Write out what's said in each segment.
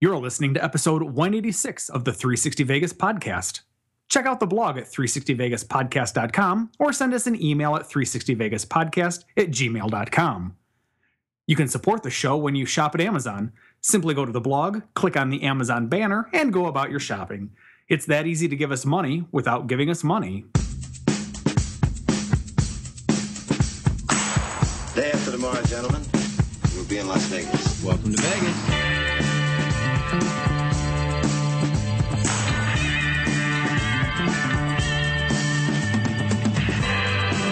You're listening to episode 186 of the 360 Vegas podcast. Check out the blog at 360vegaspodcast.com or send us an email at 360vegaspodcast at gmail.com. You can support the show when you shop at Amazon. Simply go to the blog, click on the Amazon banner, and go about your shopping. It's that easy to give us money without giving us money. Day after tomorrow, gentlemen, we'll be in Las Vegas. Welcome to Vegas.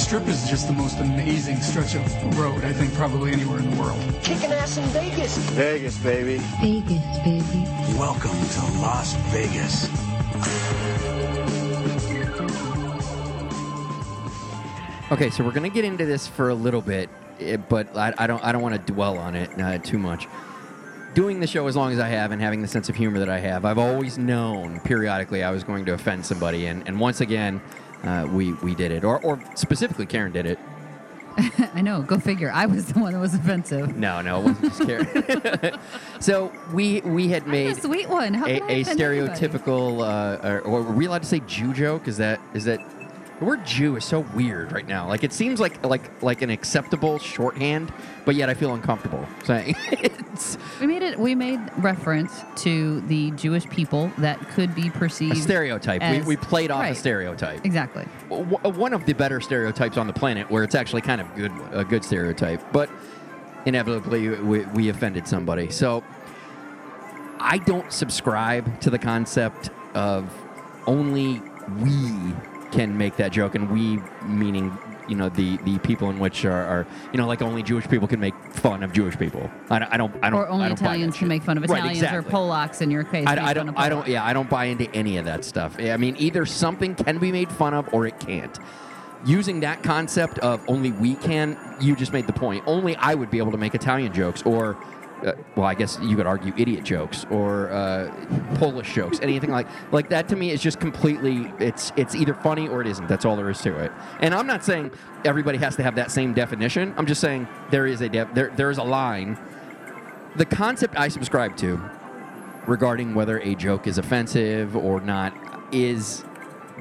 The strip is just the most amazing stretch of road, I think, probably anywhere in the world. Kicking ass in Vegas. Vegas, baby. Vegas, baby. Welcome to Las Vegas. Okay, so we're gonna get into this for a little bit, eh, but I, I don't I don't want to dwell on it uh, too much. Doing the show as long as I have and having the sense of humor that I have, I've always known periodically I was going to offend somebody, and, and once again, uh, we we did it, or or specifically Karen did it. I know. Go figure. I was the one that was offensive. No, no, it wasn't just Karen. so we we had made a sweet one. How a, a stereotypical. Uh, or, or were we allowed to say Jew joke? Is that is that the word Jew is so weird right now? Like it seems like like like an acceptable shorthand, but yet I feel uncomfortable saying it's We made it. We made reference to the Jewish people that could be a perceived stereotype. as- we, we played off a stereotype. Exactly. One of the better stereotypes on the planet, where it's actually kind of good a good stereotype, but inevitably we, we offended somebody. So I don't subscribe to the concept of only we can make that joke, and we meaning you know the the people in which are, are you know like only Jewish people can make fun of Jewish people. I, don't- I don't I don't Or only I don't Italians can make fun of Right, Italians exactly. or Polacks in your case. I, I don't. I don't. Yeah, I don't buy into any of that stuff. I mean, either something can be made fun of or it can't. Using that concept of only we can, you just made the point. Only I would be able to make Italian jokes, or, uh, well, I guess you could argue idiot jokes or uh, Polish jokes, anything like like that. To me, is just completely. It's it's either funny or it isn't. That's all there is to it. And I'm not saying everybody has to have that same definition. I'm just saying there is a def- there there is a line. The concept I subscribe to regarding whether a joke is offensive or not is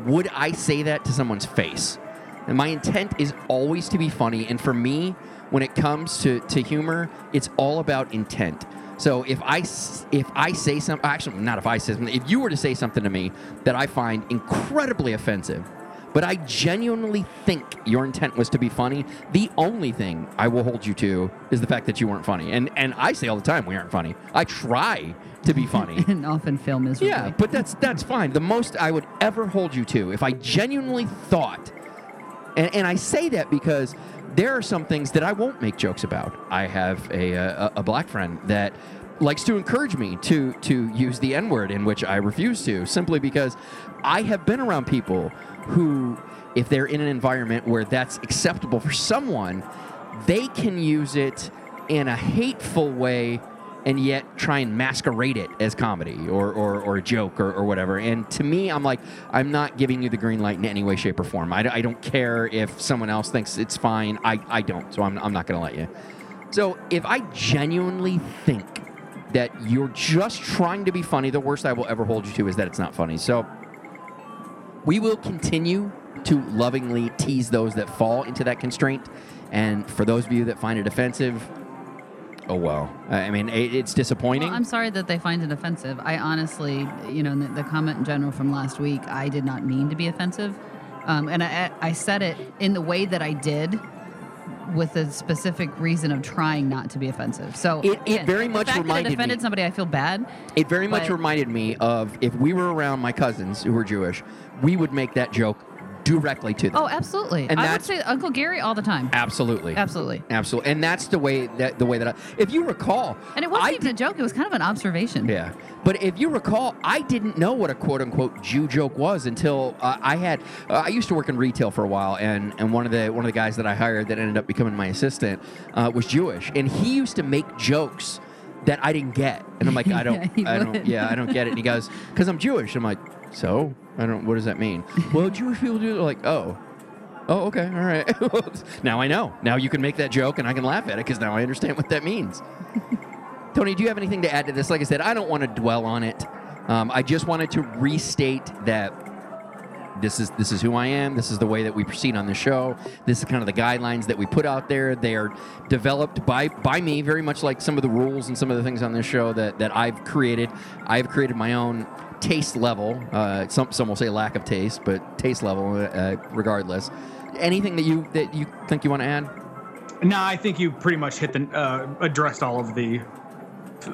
would I say that to someone's face? And my intent is always to be funny. And for me, when it comes to, to humor, it's all about intent. So if I if I say something, actually not if I say something, if you were to say something to me that I find incredibly offensive, but I genuinely think your intent was to be funny, the only thing I will hold you to is the fact that you weren't funny. And and I say all the time we aren't funny. I try to be funny. and often fail miserably. Yeah, but that's that's fine. The most I would ever hold you to, if I genuinely thought, and, and I say that because there are some things that I won't make jokes about. I have a a, a black friend that likes to encourage me to to use the N word, in which I refuse to, simply because I have been around people who, if they're in an environment where that's acceptable for someone, they can use it in a hateful way and yet try and masquerade it as comedy or, or, or a joke or, or whatever. And to me, I'm like, I'm not giving you the green light in any way, shape, or form. I don't care if someone else thinks it's fine. I, I don't. So I'm, I'm not going to let you. So if I genuinely think that you're just trying to be funny, the worst I will ever hold you to is that it's not funny. So we will continue to lovingly tease those that fall into that constraint. And for those of you that find it offensive, oh well. I I mean, it's disappointing. Well, I'm sorry that they find it offensive. I honestly, you know, the, the comment in general from last week, I did not mean to be offensive. Um, and I, I said it in the way that I did with a specific reason of trying not to be offensive. So It- it very the much fact that reminded it offended me- somebody, I feel bad. It very much reminded me of if we were around my cousins who were Jewish, we would make that joke directly to them. Oh, absolutely. And I would say Uncle Gary all the time. absolutely. Absolutely. Absolutely. And that's the way that the way that I, if you recall, And it wasn't I even a joke. It was kind of an observation. Yeah. But if you recall, I didn't know what a quote unquote Jew joke was until uh, I had. Uh, I used to work in retail for a while, and, and one of the one of the guys that I hired that ended up becoming my assistant uh, was Jewish, and he used to make jokes that I didn't get, and I'm like, I don't, Yeah, I don't, would. yeah, I don't get it. And he goes, because I'm Jewish. I'm like, so I don't. What does that mean? well, Jewish people do. Like, oh. Oh, okay, all right. now I know. Now you can make that joke, and I can laugh at it because now I understand what that means. Tony, do you have anything to add to this? Like I said, I don't want to dwell on it. Um, I just wanted to restate that this is this is who I am. This is the way that we proceed on the show. This is kind of the guidelines that we put out there. They are developed by by me, very much like some of the rules and some of the things on this show that that I've created. I've created my own taste level. Uh, some some will say lack of taste, but taste level, uh, regardless. Anything that you that you think you want to add? No, I think you pretty much hit the uh, addressed all of the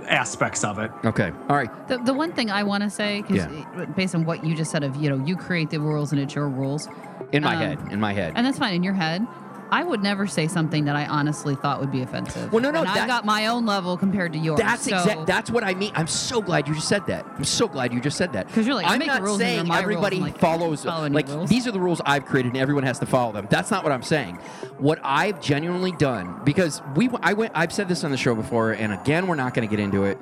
aspects of it. Okay. All right. The, the one thing I want to say, because based on what you just said of, you know, you create the rules and it's your rules. In my Um, head. In my head. And that's fine in your head. I would never say something that I honestly thought would be offensive. Well, no, no, And I've got my own level compared to yours. That's so, exact. That's what I mean. I'm so glad you just said that. I'm so glad you just said that. Because you're like, I I'm make not rules and they're saying everybody like, follows. Like rules. these are the rules I've created, and everyone has to follow them. That's not what I'm saying. What I've genuinely done because we, I went. I've said this on the show before, and again, we're not going to get into it.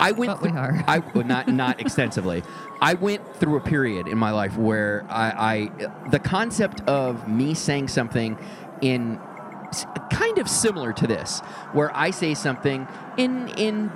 I went. But we through- are. I not not extensively. I went through a period in my life where I, I the concept of me saying something in kind of similar to this, where I say something in in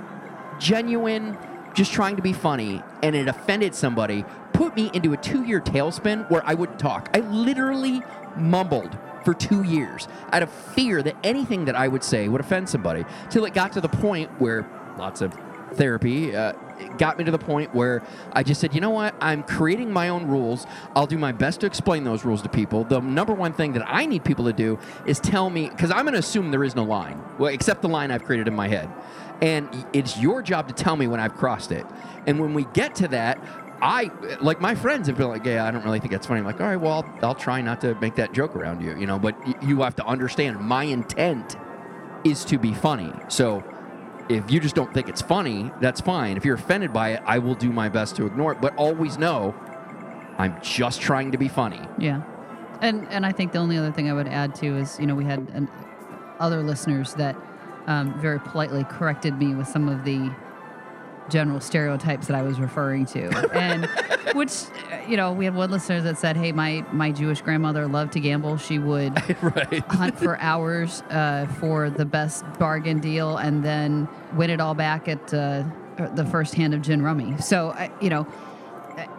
genuine, just trying to be funny, and it offended somebody, put me into a two-year tailspin where I wouldn't talk. I literally mumbled for two years out of fear that anything that I would say would offend somebody, till it got to the point where lots of therapy uh, got me to the point where I just said, you know what? I'm creating my own rules. I'll do my best to explain those rules to people. The number one thing that I need people to do is tell me, because I'm going to assume there is no line, well, except the line I've created in my head. And it's your job to tell me when I've crossed it. And when we get to that, I like my friends have been like, yeah, I don't really think that's funny. I'm like, all right, well, I'll, I'll try not to make that joke around you, you know. But you have to understand, my intent is to be funny. So if you just don't think it's funny, that's fine. If you're offended by it, I will do my best to ignore it. But always know, I'm just trying to be funny. Yeah. And and I think the only other thing I would add to is, you know, we had an, other listeners that um, very politely corrected me with some of the general stereotypes that I was referring to. And which, you know, we had one listener that said, hey, my, my Jewish grandmother loved to gamble. She would right. hunt for hours uh, for the best bargain deal and then win it all back at uh, the first hand of gin rummy. So, uh, you know,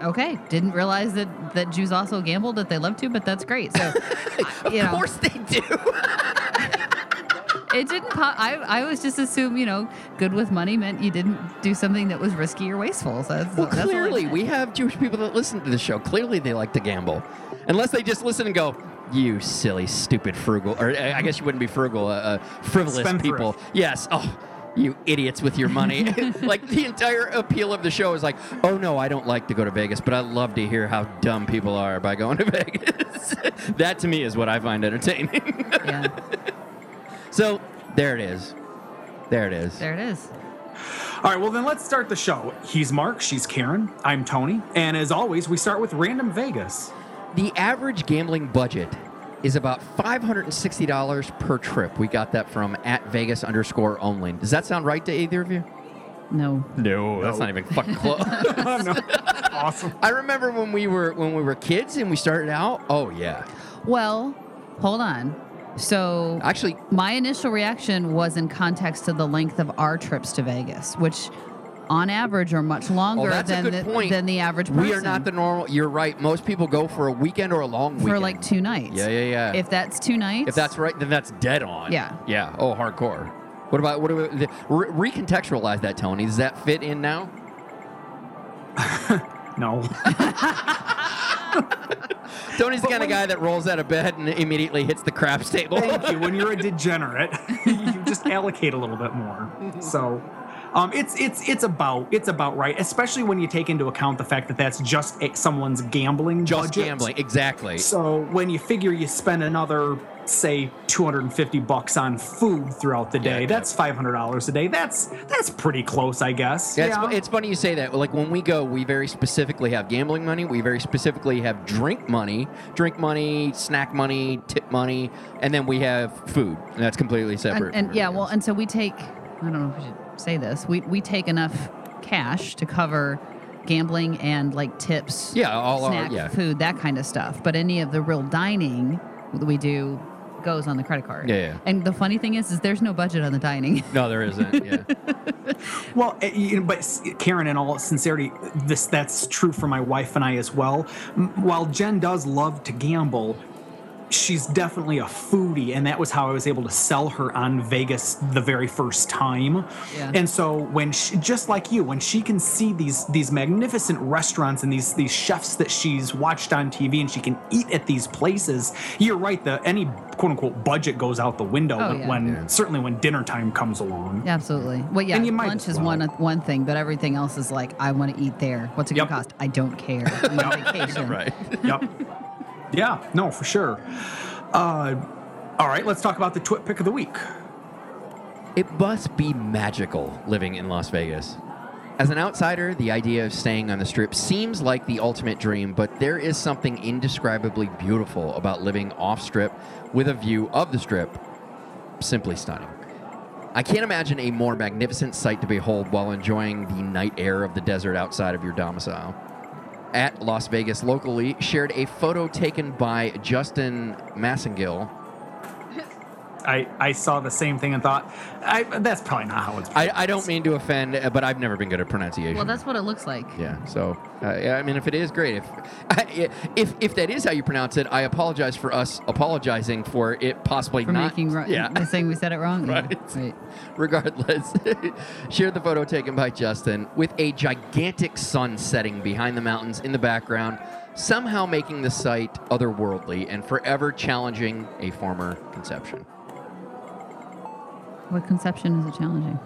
okay, didn't realize that, that Jews also gambled, that they love to, but that's great. So, I- you Of know, course they do. It didn't pop. I, I was just assume, you know, good with money meant you didn't do something that was risky or wasteful. So that's, well, that's clearly, we have Jewish people that listen to the show. Clearly, they like to gamble. Unless they just listen and go, you silly, stupid, frugal, or uh, I guess you wouldn't be frugal, uh, uh, frivolous Spendthrift. people. Yes. Oh, you idiots with your money. like the entire appeal of the show is like, oh no, I don't like to go to Vegas, but I love to hear how dumb people are by going to Vegas. that to me is what I find entertaining. Yeah, so there it is. There it is. there it is. All right, well, then let's start the show. He's Mark, she's Karen, I'm Tony, and as always, we start with Random Vegas. The average gambling budget is about $560 per trip. We got that from at Vegas underscore only. Does that sound right to either of you? No. No, that's not even fucking close. Oh, no. awesome. I remember when we were when we were kids and we started out. Oh yeah, Well, hold on. So actually, my initial reaction was in context to the length of our trips to Vegas, which on average are much oh, longer oh, that's a than, good the, point. than the average person. We are not the normal. You're right. Most people go for a weekend or a long for weekend. like two nights. Yeah, yeah, yeah. If that's two nights, If that's right, then that's dead on. Yeah. Yeah. Oh, hardcore. What about what do we re- recontextualize that, Tony? Does that fit in now? No. Tony's the kind of guy that rolls out of bed and immediately hits the craps table. Thank you. When you're a degenerate, you just allocate a little bit more. So, Um, it's it's it's about it's about right, especially when you take into account the fact that that's just a, someone's gambling Just budget. gambling, exactly. So when you figure you spend another say 250 bucks on food throughout the day, Yeah, that's $500 a day. That's that's pretty close, I guess. Yeah, It's, it's funny you say that. Like when we go, we very specifically have gambling money. We very specifically have drink money, drink money, snack money, tip money, and then we have food. And that's completely separate. and, and yeah, well, and so we take. I don't know if we should say this. We we take enough cash to cover gambling and like tips. Yeah, all our- yeah. food, that kind of stuff. But any of the real dining that we do goes on the credit card. Yeah, yeah. And the funny thing is, is there's no budget on the dining. no, there isn't. Yeah. Well, eh, you know, but Karen, in all sincerity, this that's true for my wife and I as well. While Jen does love to gamble, she's definitely a foodie, and that was how I was able to sell her on Vegas the very first time. Yeah. And so when she, just like you, when she can see these these magnificent restaurants and these these chefs that she's watched on TV, and she can eat at these places, you're right. The any quote unquote budget goes out the window Oh, when, yeah. when Yeah. certainly when dinner time comes along. Absolutely. Well, yeah, And you might lunch as is well. one one thing, but everything else is like, I want to eat there. What's it gonna Yep. cost? I don't care. I'm on vacation. right. yep. Yeah, no, for sure. Uh, all right, let's talk about the twit pick of the week. It must be magical living in Las Vegas. As an outsider, the idea of staying on the strip seems like the ultimate dream, but there is something indescribably beautiful about living off strip with a view of the strip. Simply stunning. I can't imagine a more magnificent sight to behold while enjoying the night air of the desert outside of your domicile. At Las Vegas locally shared a photo taken by Justin Massengill I, I saw the same thing and thought, I, that's probably not how it's. I, I don't mean to offend, uh, but I've never been good at pronunciation. Well, that's what it looks like. yeah. So, uh, yeah, I mean, if it is great, if if if that is how you pronounce it, I apologize for us apologizing for it possibly For not. making wrong, Yeah. saying we said it wrong. Yeah, Right. right. Regardless, share the photo taken by Justin with a gigantic sun setting behind the mountains in the background, somehow making the sight otherworldly and forever challenging a former conception. What conception is it challenging?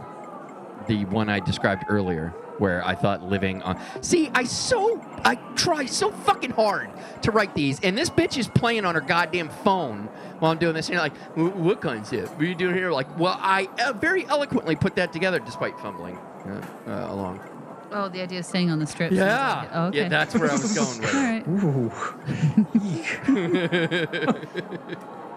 the one I described earlier, where I thought living on. See, I so I try so fucking hard to write these, and this bitch is playing on her goddamn phone while I'm doing this. And you're like, "Wh- what concept? What are you doing here? Like, well, I uh, very eloquently put that together despite fumbling uh, uh, along. Oh, the idea of staying on the strip. Yeah. Oh, okay. yeah, that's where I was going with All right. it. right.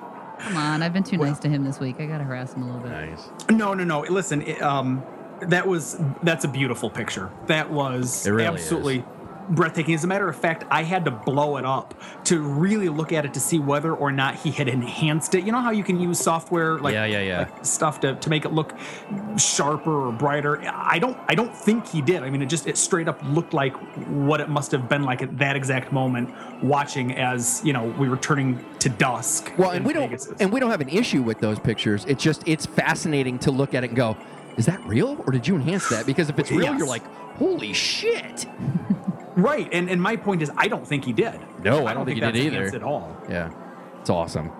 Come on, I've been too nice to him this week. I gotta harass him a little bit. Nice. No, no, no. Listen, it, um, that was that's a beautiful picture. That was It really absolutely breathtaking. As a matter of fact, I had to blow it up to really look at it to see whether or not he had enhanced it. You know how you can use software like, Yeah, yeah, yeah. like stuff to, to make it look sharper or brighter. I don't I don't think he did. I mean, it just it straight up looked like what it must have been like at that exact moment watching as you know we were turning to dusk. Well, and we don't and we don't have an issue with those pictures. It's just it's fascinating to look at it and go, is that real or did you enhance that? Because if it's real, Yes. you're like, holy shit. Right, and and my point is, I don't think he did. No, I don't think he did either. at all. Yeah, it's awesome.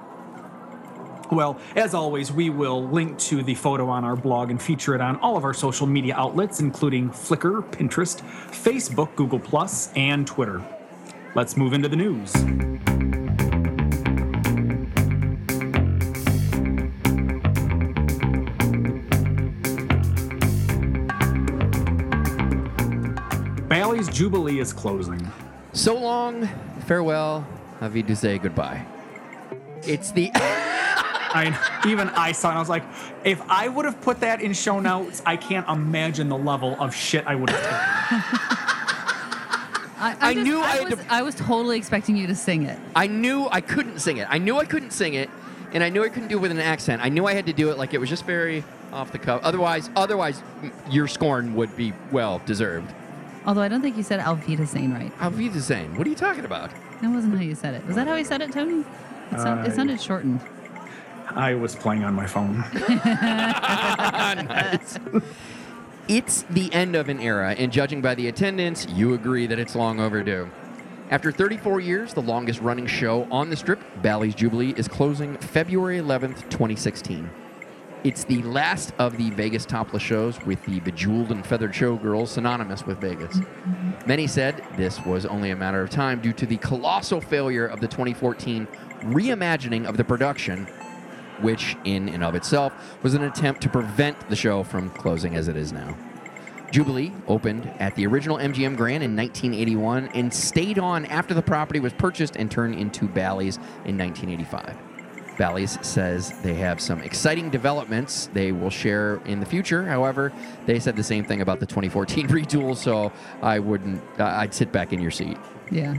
Well, as always, we will link to the photo on our blog and feature it on all of our social media outlets, including Flickr, Pinterest, Facebook, Google Plus, and Twitter. Let's move into the news. Bally's Jubilee is closing. So long, farewell, Avi to say goodbye. It's the I even I saw it. I was like, if I would have put that in show notes, I can't imagine the level of shit I would have taken. I, I just- knew I I had was, to- I was totally expecting you to sing it. I knew I couldn't sing it. I knew I couldn't sing it, and I knew I couldn't do it with an accent. I knew I had to do it like it was just very off the cuff. Otherwise, otherwise, your scorn would be well deserved. Although I don't think you said Alvita Sane right. Avi the same. What are you talking about? That wasn't how you said it. Was that how he said it, Tony? It, sound, it uh, sounded shortened. I was playing on my phone. nice. It's the end of an era, and judging by the attendance, you agree that it's long overdue. After 34 years, the longest running show on the strip, Bally's Jubilee, is closing February 11th, 2016. It's the last of the Vegas topless shows with the bejeweled and feathered showgirls synonymous with Vegas. Many said this was only a matter of time due to the colossal failure of the 2014 reimagining of the production, which in and of itself was an attempt to prevent the show from closing as it is now. Jubilee opened at the original MGM Grand in 1981 and stayed on after the property was purchased and turned into Bally's in 1985. Bally's says they have some exciting developments they will share in the future. However, they said the same thing about the 2014 retool, so I wouldn't. I- I'd sit back in your seat. Yeah.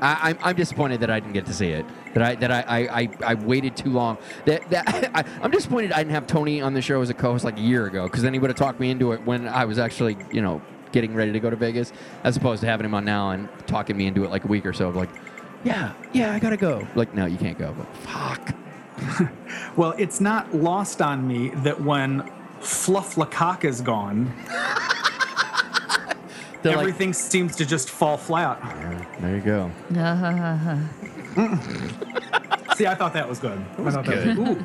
I, I'm, I'm disappointed that I didn't get to see it. That I that I, I, I, I waited too long. That that I, I'm disappointed I didn't have Tony on the show as a co-host like a year ago because then he would have talked me into it when I was actually you know getting ready to go to Vegas, as opposed to having him on now and talking me into it like a week or so of like, yeah, yeah, I gotta go. Like, no, you can't go. But fuck. Well, it's not lost on me that when Fluff Lecoq is gone, They're like, everything seems to just fall flat. there you go. See, I thought that was good. I thought that was ooh.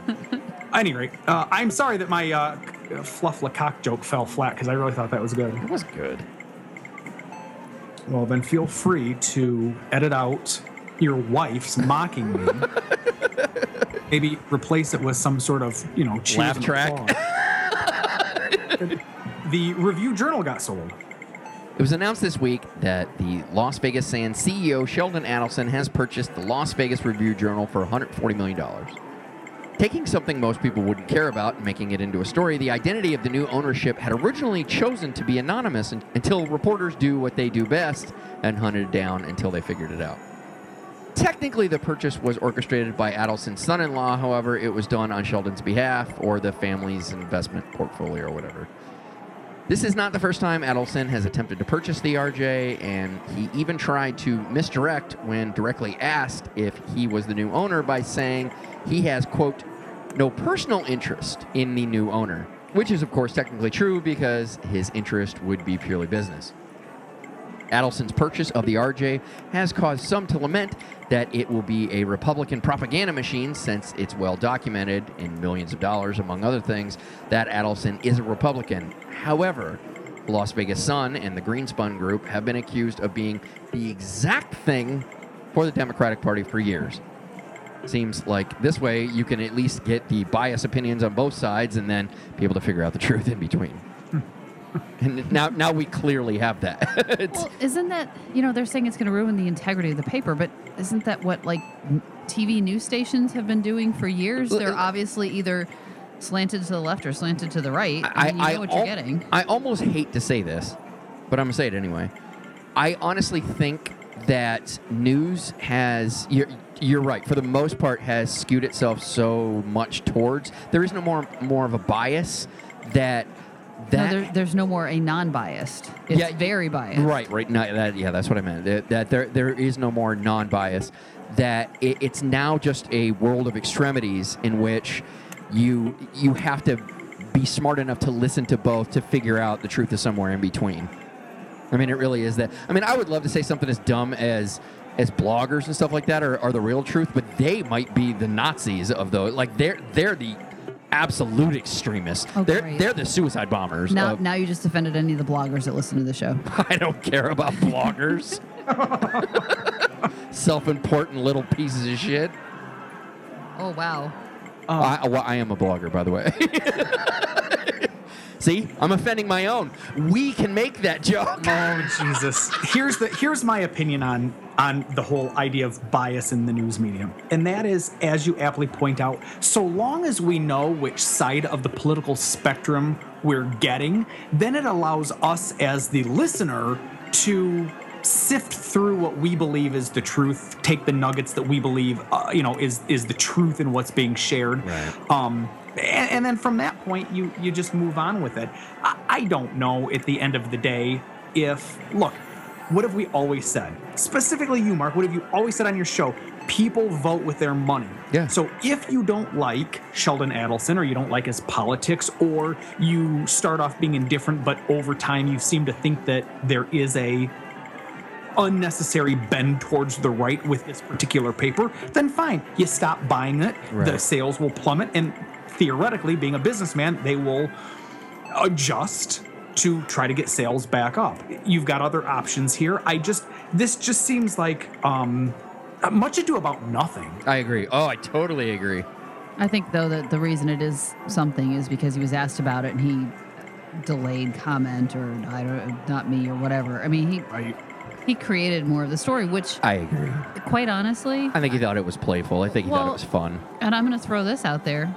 At any rate, uh, I'm sorry that my uh, Fluff Lecoq joke fell flat because I really thought that was good. It was good. Well, then feel free to edit out your wife's mocking me. Maybe replace it with some sort of, you know, cheers Laugh track. the Review Journal got sold. It was announced this week that the Las Vegas Sands CEO Sheldon Adelson has purchased the Las Vegas Review Journal for $140 million. Taking something most people wouldn't care about and making it into a story, the identity of the new ownership had originally chosen to be anonymous until reporters do what they do best and hunted it down until they figured it out. Technically, the purchase was orchestrated by Adelson's son in law, however, it was done on Sheldon's behalf or the family's investment portfolio or whatever. This is not the first time Adelson has attempted to purchase the RJ, and he even tried to misdirect when directly asked if he was the new owner by saying he has, quote, no personal interest in the new owner, which is, of course, technically true because his interest would be purely business. Adelson's purchase of the RJ has caused some to lament that it will be a Republican propaganda machine since it's well documented in millions of dollars, among other things, that Adelson is a Republican. However, the Las Vegas Sun and the Greenspun Group have been accused of being the exact thing for the Democratic Party for years. Seems like this way you can at least get the bias opinions on both sides and then be able to figure out the truth in between. And now, now we clearly have that. well, isn't that you know they're saying it's going to ruin the integrity of the paper, but isn't that what like TV news stations have been doing for years? They're uh, obviously either slanted to the left or slanted to the right. I, and you know what al- you're getting. I almost hate to say this, but I'm gonna say it anyway. I honestly think that news has you're you're right for the most part has skewed itself so much towards there is no more more of a bias that No, there, there's no more a non-biased. It's Yeah, very biased. Right, right. No, that, yeah, that's what I meant. That, that there, there is no more non-bias. That it, it's now just a world of extremities in which you you have to be smart enough to listen to both to figure out the truth is somewhere in between. I mean, it really is that. I mean, I would love to say something as dumb as as bloggers and stuff like that are, are the real truth, but they might be the Nazis of those. Like they're they're the absolute extremists. Oh, they're great. they're the suicide bombers. Now, of- now you just offended any of the bloggers that listen to the show. I don't care about bloggers. Self-important little pieces of shit. Oh wow. Oh. I, well, I am a blogger, by the way. See, I'm offending my own. We can make that joke. Oh Jesus! Here's the here's my opinion on on the whole idea of bias in the news medium, and that is, as you aptly point out, so long as we know which side of the political spectrum we're getting, then it allows us as the listener to sift through what we believe is the truth, take the nuggets that we believe, uh, you know, is is the truth in what's being shared. Right. Um, and, and then from that point, you you just move on with it. I, I don't know at the end of the day if look, what have we always said? Specifically, you, Mark. What have you always said on your show? People vote with their money. Yeah. So if you don't like Sheldon Adelson, or you don't like his politics, or you start off being indifferent, but over time you seem to think that there is a unnecessary bend towards the right with this particular paper, then fine. You stop buying it, the sales will plummet, and theoretically, being a businessman, they will adjust to try to get sales back up. You've got other options here. I just this just seems like um much ado about nothing. I agree. Oh, I totally agree. I think though that the reason it is something is because he was asked about it and he delayed comment or I don't not me or whatever. I mean he Right. he created more of the story, which I agree. quite honestly, I think he thought it was playful. I think he thought it was fun. and I'm going to throw this out there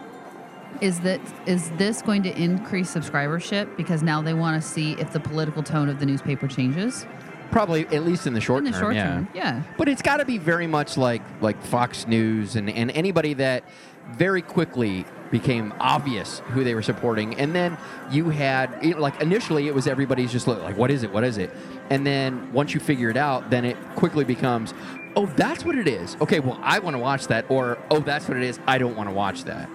is that is this going to increase subscribership because now they want to see if the political tone of the newspaper changes Probably at least in the short in the term. short yeah. term yeah But it's got to be very much like like Fox News and, and anybody that very quickly became obvious who they were supporting. And then you had it- like initially it was everybody's just look like what is it? What is it? And then once you figure it out, then it quickly becomes, oh, that's what it is. Okay, well I want to watch that, or oh, that's what it is. I don't want to watch that.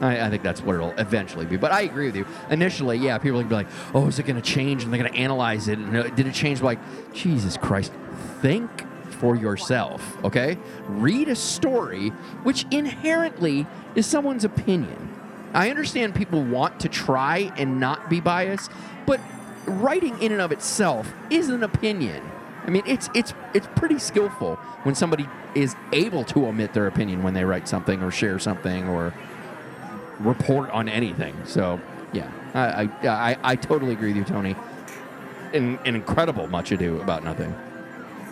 I, I think that's what it'll eventually be. But I agree with you. Initially, yeah, people would be like, "Oh, is it going to change?" And they're going to analyze it. And uh, did it change? Like, Jesus Christ, think for yourself. Okay, read a story, which inherently is someone's opinion. I understand people want to try and not be biased, but writing in and of itself is an opinion. I mean, it's it's it's pretty skillful when somebody is able to omit their opinion when they write something or share something or report on anything. So, yeah, I I, I, I totally agree with you, Tony. An, an incredible much ado about nothing.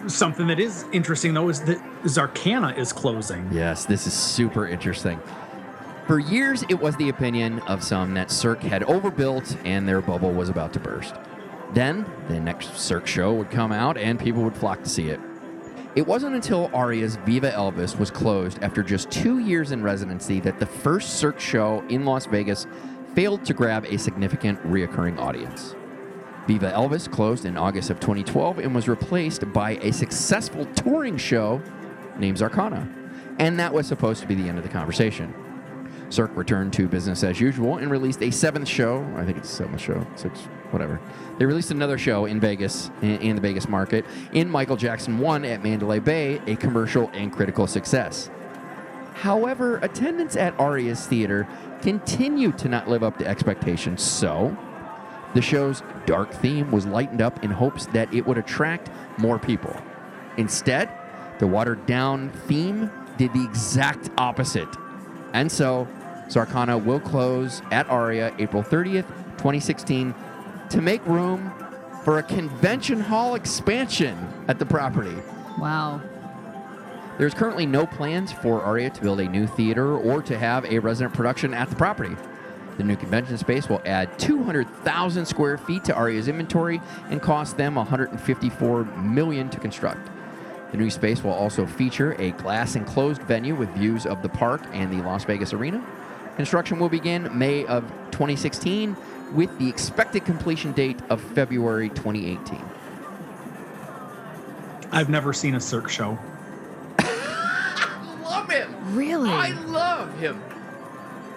Something that is interesting though is that Zarkana is closing. Yes, this is super interesting. For years, it was the opinion of some that Cirque had overbuilt and their bubble was about to burst. Then, the next Cirque show would come out and people would flock to see it. It wasn't until Aria's Viva Elvis was closed after just two years in residency that the first Cirque show in Las Vegas failed to grab a significant reoccurring audience. Viva Elvis closed in August of 2012 and was replaced by a successful touring show named Zarkana. And that was supposed to be the end of the conversation. Cirque returned to business as usual and released a seventh show. I think it's seventh show, six, whatever. They released another show in Vegas, in the Vegas market, in Michael Jackson 1 at Mandalay Bay, a commercial and critical success. However, attendance at Aria's Theater continued to not live up to expectations, so the show's dark theme was lightened up in hopes that it would attract more people. Instead, the watered down theme did the exact opposite. And so, Zarkana will close at Aria April 30th, 2016, to make room for a convention hall expansion at the property. wow There's currently no plans for Aria to build a new theater or to have a resident production at the property. The new convention space will add 200,000 square feet to Aria's inventory and cost them 154 million to construct. The new space will also feature a glass enclosed venue with views of the park and the Las Vegas Arena. Construction will begin May of 2016 with the expected completion date of February 2018. I've never seen a Cirque show. I love him. really I love him.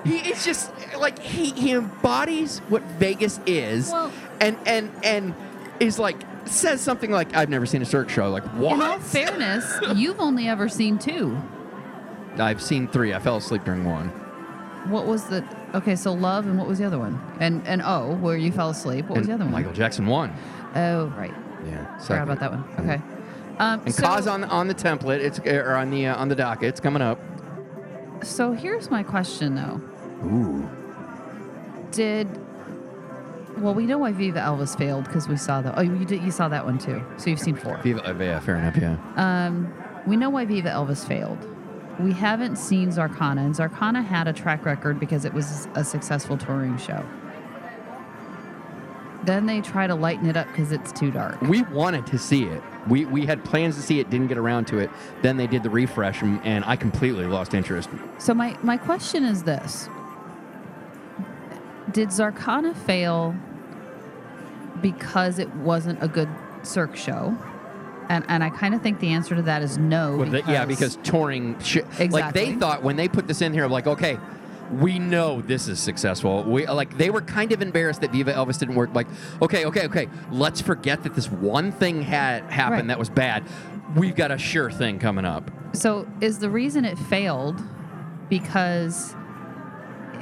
He is just like he, he embodies what Vegas is, Well- and and and is like says something like I've never seen a Cirque show. Like in all what? fairness you've only ever seen two I've seen three. I fell asleep during one. what was the okay so love and what was the other one and and oh where you fell asleep what was And the other one Michael Jackson one. oh right Yeah, forgot about that one okay um And so, Kaz on on the template. It's or on the uh, on the docket. It's coming up. so here's my question though Ooh. did well we know why viva elvis failed because we saw that oh you did you saw that one too so you've seen four Viva, uh, yeah, fair enough. Yeah. um we know why viva elvis failed we haven't seen zarkana and zarkana had a track record because it was a successful touring show then they try to lighten it up because it's too dark We wanted to see it. We we had plans to see it. Didn't get around to it. Then they did the refresh, and, and I completely lost interest. So my my question is this: Did Zarkana fail because it wasn't a good Cirque show? And and I kind of think the answer to that is no. Well, the- yeah, because touring, sh- like they thought when they put this in here, like, okay, we know this is successful. We like they were kind of embarrassed that Viva Elvis didn't work. Like, okay, okay, okay, let's forget that this one thing had happened Right. that was bad. We've got a sure thing coming up. So is the reason it failed because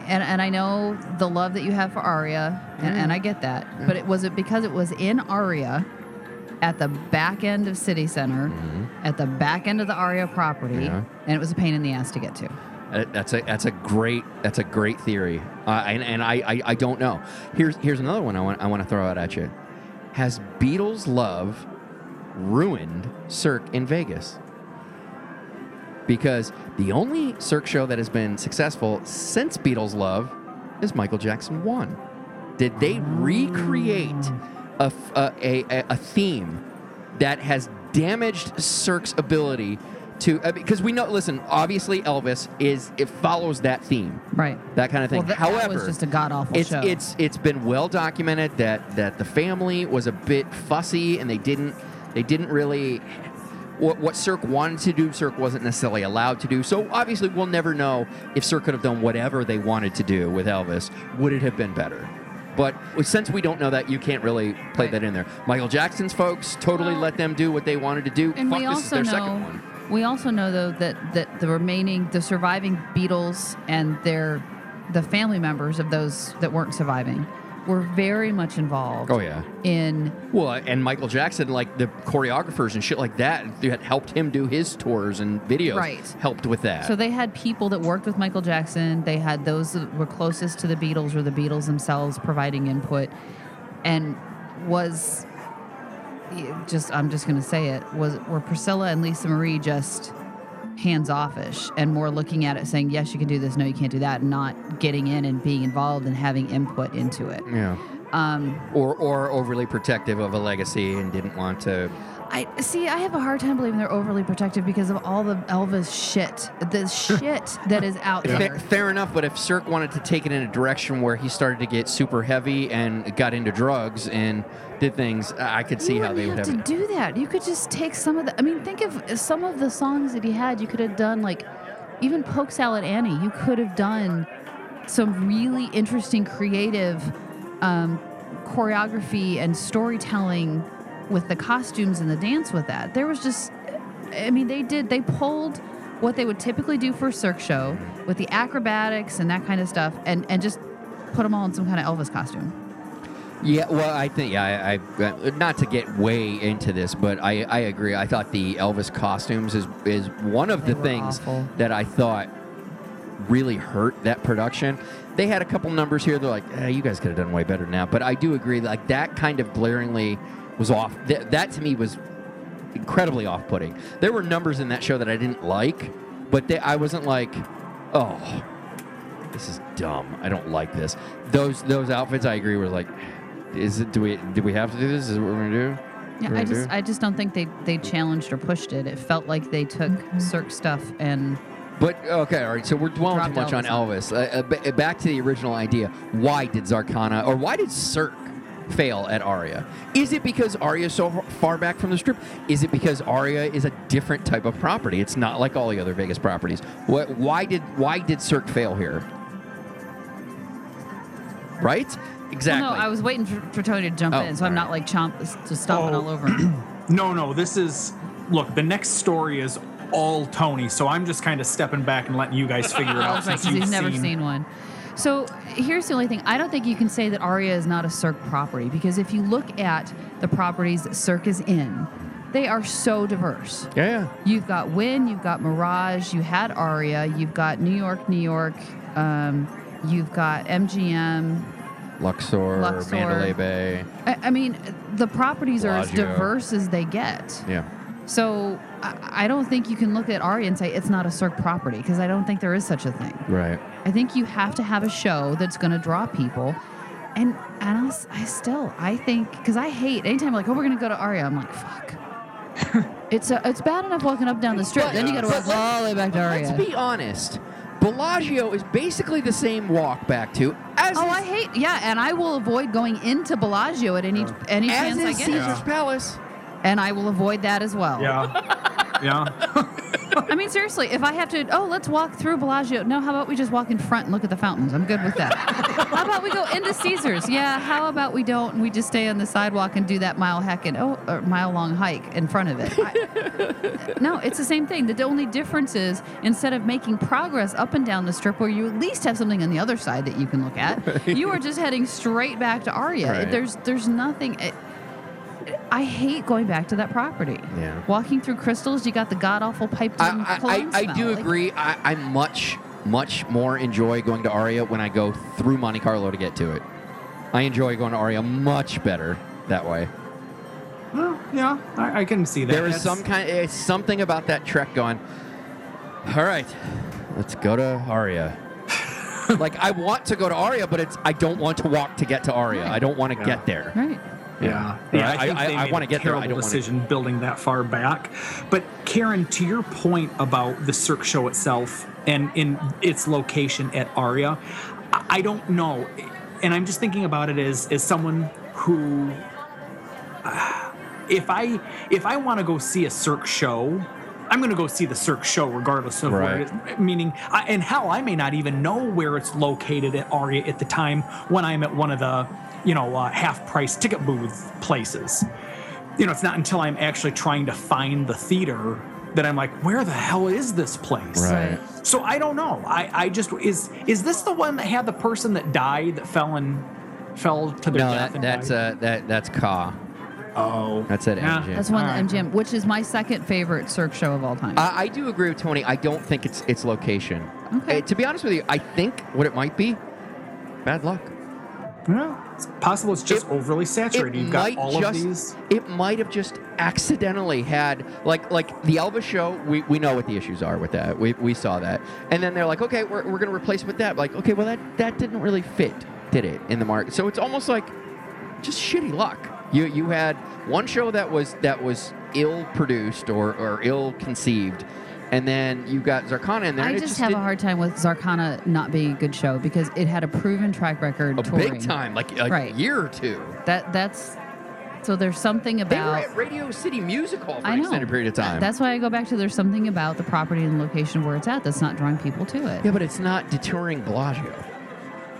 and, and I know the love that you have for Aria, and, and I get that. But it was it because it was in Aria, at the back end of City Center, at the back end of the Aria property, Yeah. and it was a pain in the ass to get to. Uh, That's a that's a great that's a great theory, uh, and and I, I I don't know. Here's here's another one I want I want to throw out at you. Has Beatles love ruined Cirque in Vegas? Because the only Cirque show that has been successful since Beatles love is Michael Jackson one. Did they recreate a a a theme that has damaged Cirque's ability to uh, because we know listen obviously Elvis is it follows that theme Right. that kind of thing. Well, that- that However, was just a god-awful it's show. it's it's been well documented that that the family was a bit fussy and they didn't they didn't really what, what Cirque wanted to do, Cirque wasn't necessarily allowed to do. So obviously, we'll never know if Cirque could have done whatever they wanted to do with Elvis. Would it have been better? But since we don't know that, you can't really play that in there. Michael Jackson's folks totally Well, let them do what they wanted to do. And Fuck, we this is also their know second one. we also know though that that the remaining the surviving Beatles and their the family members of those that weren't surviving were very much involved Oh yeah. in Well, uh, and Michael Jackson, like the choreographers and shit like that, that helped him do his tours and videos. Right. Helped with that. So they had people that worked with Michael Jackson. They had those that were closest to the Beatles or the Beatles themselves providing input. And was just I'm just gonna say it was were Priscilla and Lisa Marie just hands offish and more looking at it saying yes you can do this no you can't do that and not getting in and being involved and having input into it. yeah. Um, Or or overly protective of a legacy and didn't want to. I see. I have a hard time believing they're overly protective because of all the Elvis shit, the shit that is out there. Fair, fair enough, but if Cirque wanted to take it in a direction where he started to get super heavy and got into drugs and did things, I could see you how they would wouldn't have. have to do that. You could just take some of the. I mean, think of some of the songs that he had. You could have done like, even Polk Salad Annie. You could have done some really interesting, creative um, choreography and storytelling with the costumes and the dance with that. There was just, I mean, they did. They pulled what they would typically do for a Cirque show with the acrobatics and that kind of stuff, and and just put them all in some kind of Elvis costume. Yeah, well, I think yeah, I, I uh, not to get way into this, but I, I agree. I thought the Elvis costumes is is one of They the things awful. that I thought really hurt that production. They had a couple numbers here. They're like, eh, you guys could have done way better now. But I do agree, like that kind of glaringly was off. Th- that to me was incredibly off-putting. There were numbers in that show that I didn't like, but they, I wasn't like, oh, this is dumb. I don't like this. Those those outfits, I agree, were like, is it? Do we do we have to do this? Is it what we're gonna do? Yeah, I just do? I just don't think they they challenged or pushed it. It felt like they took Cirque stuff and But okay, all right. So we're dwelling too much on Elvis Elvis. Uh, uh, ba- back to the original idea. Why did Zarkana or why did Cirque fail at Aria? Is it because Aria is so far back from the strip? Is it because Aria is a different type of property? It's not like all the other Vegas properties. What? Why did Why did Cirque fail here? Right? Exactly. Well, no, I was waiting for, for Tony to jump Oh, in, so I'm all not like chomp just stomping Oh. all over him. No, no, this is look, the next story is all Tony, so I'm just kind of stepping back and letting you guys figure it Oh, out that's right, since 'cause you've he's never seen. seen one. So here's the only thing. I don't think you can say that Aria is not a Cirque property because if you look at the properties that Cirque is in, they are so diverse. yeah. yeah. You've got Wynn, you've got Mirage, you had Aria, you've got New York, New York, um, you've got MGM. Luxor, Luxor. Mandalay Bay. I, I mean, the properties are as diverse as they get. Yeah. So I, I don't think you can look at Aria and say it's not a Cirque property because I don't think there is such a thing. Right. I think you have to have a show that's going to draw people. And and I'll, s- I still I think because I hate anytime like oh we're gonna go to Aria I'm like fuck. it's a, it's bad enough walking up down the strip. then you got to walk all the way back to Aria. Let's be honest. Bellagio is basically the same walk back to as Oh, is, I hate yeah, and I will avoid going into Bellagio at any any as chance I is get, Caesar's Palace. And I will avoid that as well. Yeah. Yeah. I mean, seriously, if I have to, oh, let's walk through Bellagio. No, how about we just walk in front and look at the fountains? I'm good with that. how about we go into Caesars? Yeah. How about we don't? and We just stay on the sidewalk and do that mile heck and oh, or mile long hike in front of it. I- no, it's the same thing. The only difference is instead of making progress up and down the strip where you at least have something on the other side that you can look at, you are just heading straight back to Aria. Right. There's there's nothing. It, I hate going back to that property. Yeah. Walking through crystals, you got the god awful piped in I, cologne I, I, I do Like, agree. I, I much, much more enjoy going to Aria when I go through Monte Carlo to get to it. I enjoy going to Aria much better that way. Well, yeah, I, I can see that. There is That's- some kind, it's something about that trek going. All right, let's go to Aria. like I want to go to Aria, but it's I don't want to walk to get to Aria. I don't want to Yeah. get there. Right. Yeah, yeah. I- I, I- I made wanna get there, I terrible don't wanna- decision building that far back. But Karen, to your point about the Cirque show itself and in its location at Aria, I, don't know, and I'm just thinking about it as as someone who, uh, if I if I want to go see a Cirque show. I'm going to go see the Cirque show regardless of where it is. Meaning, I, and hell, I may not even know where it's located at Aria at the time when I'm at one of the, you know, uh, half price ticket booth places. You know, it's not until I'm actually trying to find the theater that I'm like, where the hell is this place? Right. So I don't know. I, I just is is this the one that had the person that died that fell and fell to their No, death? that, that's died? uh, that that's Ka. oh, That's at Yeah. MGM. That's one at right. MGM, which is my second favorite Cirque show of all time. I, I do agree with Tony. I don't think it's its location. Okay. Uh, to be honest with you, I think what it might be, bad luck. yeah. It's possible it's just It- overly saturated. You've got all just, of these. It might have just accidentally had like like the Elvis show. We, we know what the issues are with that. We, we saw that, and then they're like, okay, we're, we're going to replace it with that. Like, okay, well that that didn't really fit, did it in the market? So it's almost like just shitty luck. You you had one show that was that was ill produced or, or ill conceived, and then you got Zarkana in there. I it just have a didn't- hard time with Zarkana not being a good show because it had a proven track record a touring. big time, like a Right. year or two. That that's so there's something about They were at Radio City Music Hall for I an know extended period of time. That's why I go back to there's something about the property and location where it's at that's not drawing people to it. Yeah, but it's not deterring Bellagio.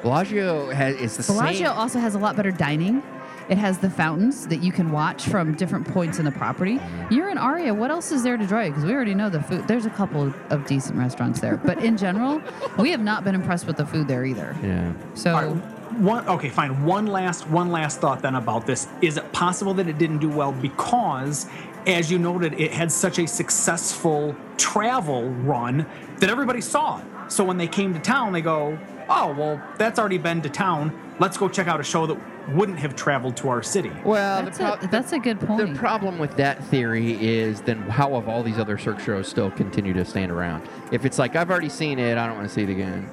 Bellagio has is the Bellagio same. also has a lot better dining. It has the fountains that you can watch from different points in the property. You're in Aria. What else is there to draw you? Because we already know the food. There's a couple of, of decent restaurants there, but in general, we have not been impressed with the food there either. yeah. So All right, one okay, fine. One last one last thought then about this. Is it possible that it didn't do well because as you noted it had such a successful travel run that everybody saw it. So when they came to town they go, "Oh, well, that's already been to town. Let's go check out a show that wouldn't have traveled to our city." Well, that's, the, a, prob- that's a good point. the problem with that theory is then how have all these other Cirque shows still continue to stand around? If it's like I've already seen it, I don't want to see it again.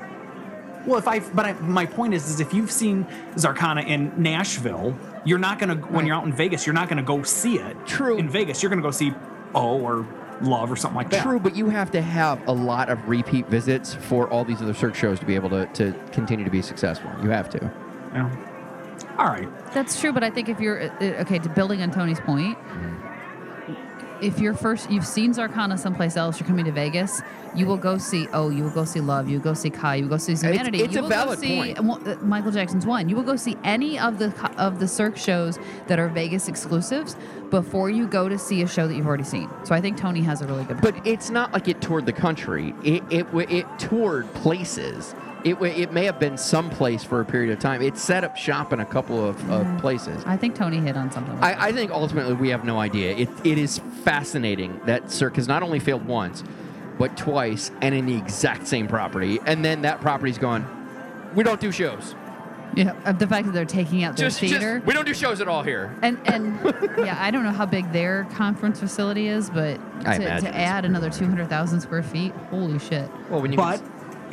Well, if I but I, my point is is if you've seen Zarkana in Nashville, you're not going to when Right. you're out in Vegas, you're not going to go see it. True. In Vegas, you're going to go see O or Love or something like that. True, but you have to have a lot of repeat visits for all these other Cirque shows to be able to, to continue to be successful. You have to. Yeah. All right. That's true, but I think if you're uh, uh, okay to building on Tony's point, if you're first you've seen Zarkana someplace else, you're coming to Vegas, you will go see oh, you will go see Love, you will go see Ka, you will go see Zumanity. it's you a valid go see, point. well, uh, Michael Jackson's one. You will go see any of the of the Cirque shows that are Vegas exclusives before you go to see a show that you've already seen. So I think Tony has a really good point. But it's not like it toured the country. It it it toured places. It it may have been someplace for a period of time. It set up shop in a couple of, of mm-hmm. places. I think Tony hit on something. I, I think ultimately we have no idea. It, it is fascinating that Cirque has not only failed once, but twice, and in the exact same property. And then that property's gone. We don't do shows. yeah, the fact that they're taking out their Just, just theater. we don't do shows at all here. And and yeah, I don't know how big their conference facility is, but to, to add another two hundred thousand square feet, holy shit! Well, when you But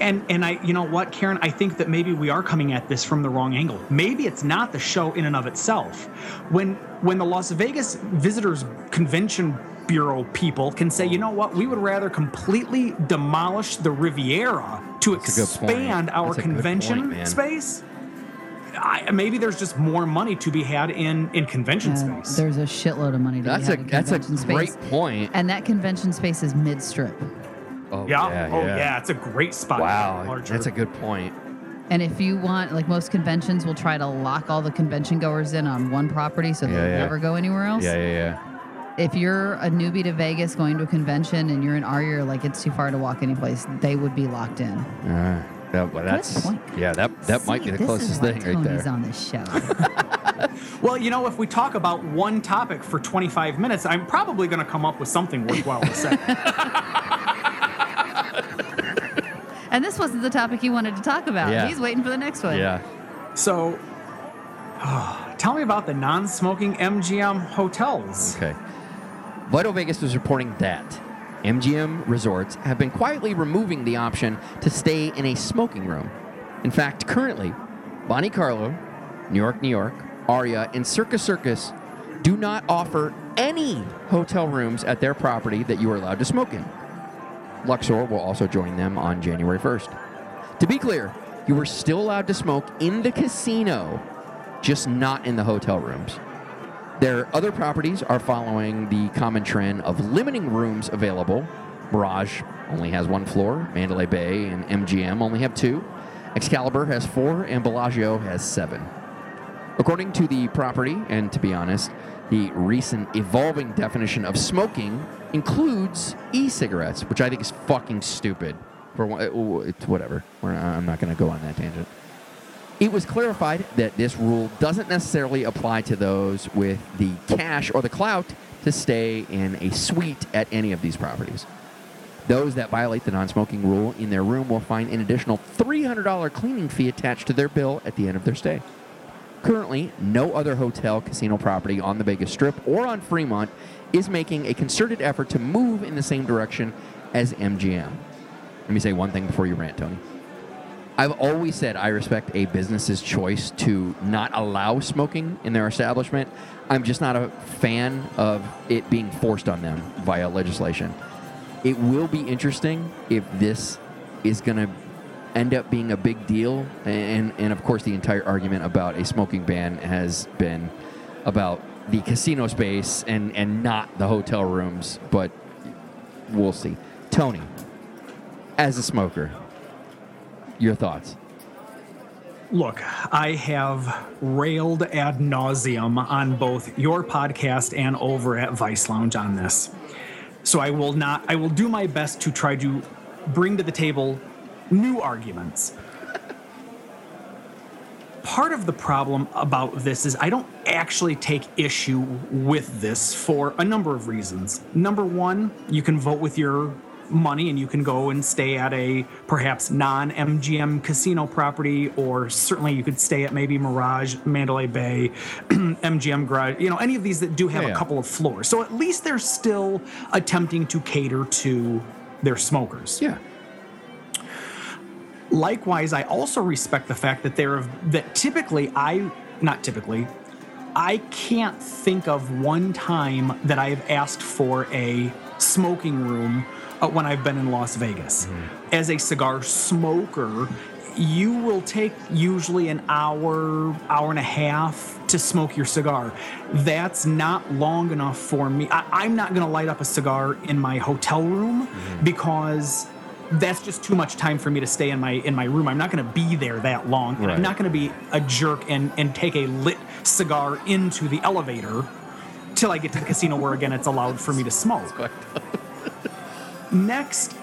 and and I you know what, Karen, I think that maybe we are coming at this from the wrong angle. Maybe it's not the show in and of itself. When when the Las Vegas Visitors Convention Bureau people can say, you know what, we would rather completely demolish the Riviera to That's a good point. expand our That's convention point, space. I, maybe there's just more money to be had in in convention And space. there's a shitload of money to That's be a had in that's a convention great space. point. And that convention space is mid strip. Oh Yeah. oh yeah. It's a great spot. Wow, Larger. that's a good point. And if you want, like most conventions will try to lock all the convention goers in on one property so Yeah, they'll yeah. never go anywhere else. Yeah, yeah, yeah. If you're a newbie to Vegas going to a convention and you're in Aria, like it's too far to walk anyplace, they would be locked in. Uh, that, well, that's point. yeah. That that might be See, the this is closest why thing right Tony's there. on this show. Well, you know, if we talk about one topic for 25 minutes, I'm probably going to come up with something worthwhile to say. and this wasn't the topic he wanted to talk about. Yeah. He's waiting for the next one. Yeah. So, tell me about the non-smoking MGM hotels. Okay. Vital Vegas was reporting that MGM resorts have been quietly removing the option to stay in a smoking room. In fact, currently, Monte Carlo, New York, New York, Aria, and Circus Circus do not offer any hotel rooms at their property that you are allowed to smoke in. Luxor will also join them on January 1st. To be clear, you were still allowed to smoke in the casino, just not in the hotel rooms. Their other properties are following the common trend of limiting rooms available. Mirage only has one floor, Mandalay Bay and MGM only have two, Excalibur has four, and Bellagio has seven. According to the property, and to be honest, the recent evolving definition of smoking includes e-cigarettes, which I think is fucking stupid. For one- uh, whatever. We're, I'm not going to go on that tangent. It was clarified that this rule doesn't necessarily apply to those with the cash or the clout to stay in a suite at any of these properties. Those that violate the non smoking rule in their room will find an additional $300 cleaning fee attached to their bill at the end of their stay. Currently, no other hotel casino property on the Vegas Strip or on Fremont is making a concerted effort to move in the same direction as MGM. Let me say one thing before you rant, Tony. I've always said I respect a business's choice to not allow smoking in their establishment. I'm just not a fan of it being forced on them via legislation. It will be interesting if this is going to end up being a big deal. And, and of course, the entire argument about a smoking ban has been about the casino space and, and not the hotel rooms. But we'll see. Tony, as a smoker, your thoughts? Look, I have railed ad nauseum on both your podcast and over at Vice Lounge on this. So I will not, I will do my best to try to bring to the table new arguments. Part of the problem about this is I don't actually take issue with this for a number of reasons. Number one, you can vote with your money and you can go and stay at a perhaps non MGM casino property, or certainly you could stay at maybe Mirage, Mandalay Bay, MGM Grand, you know, any of these that do have Yeah, a yeah. couple of floors. So at least they're still attempting to cater to their smokers. Yeah. Likewise, I also respect the fact that there have that typically I not typically I can't think of one time that I have asked for a smoking room uh, when I've been in Las Vegas. As a cigar smoker, you will take usually an hour, hour and a half to smoke your cigar. That's not long enough for me. I, I'm not going to light up a cigar in my hotel room because that's just too much time for me to stay in my in my room. I'm not going to be there that long, Right. I'm not going to be a jerk and and take a lit cigar into the elevator till I get to the casino where again it's allowed for me to smoke. Next,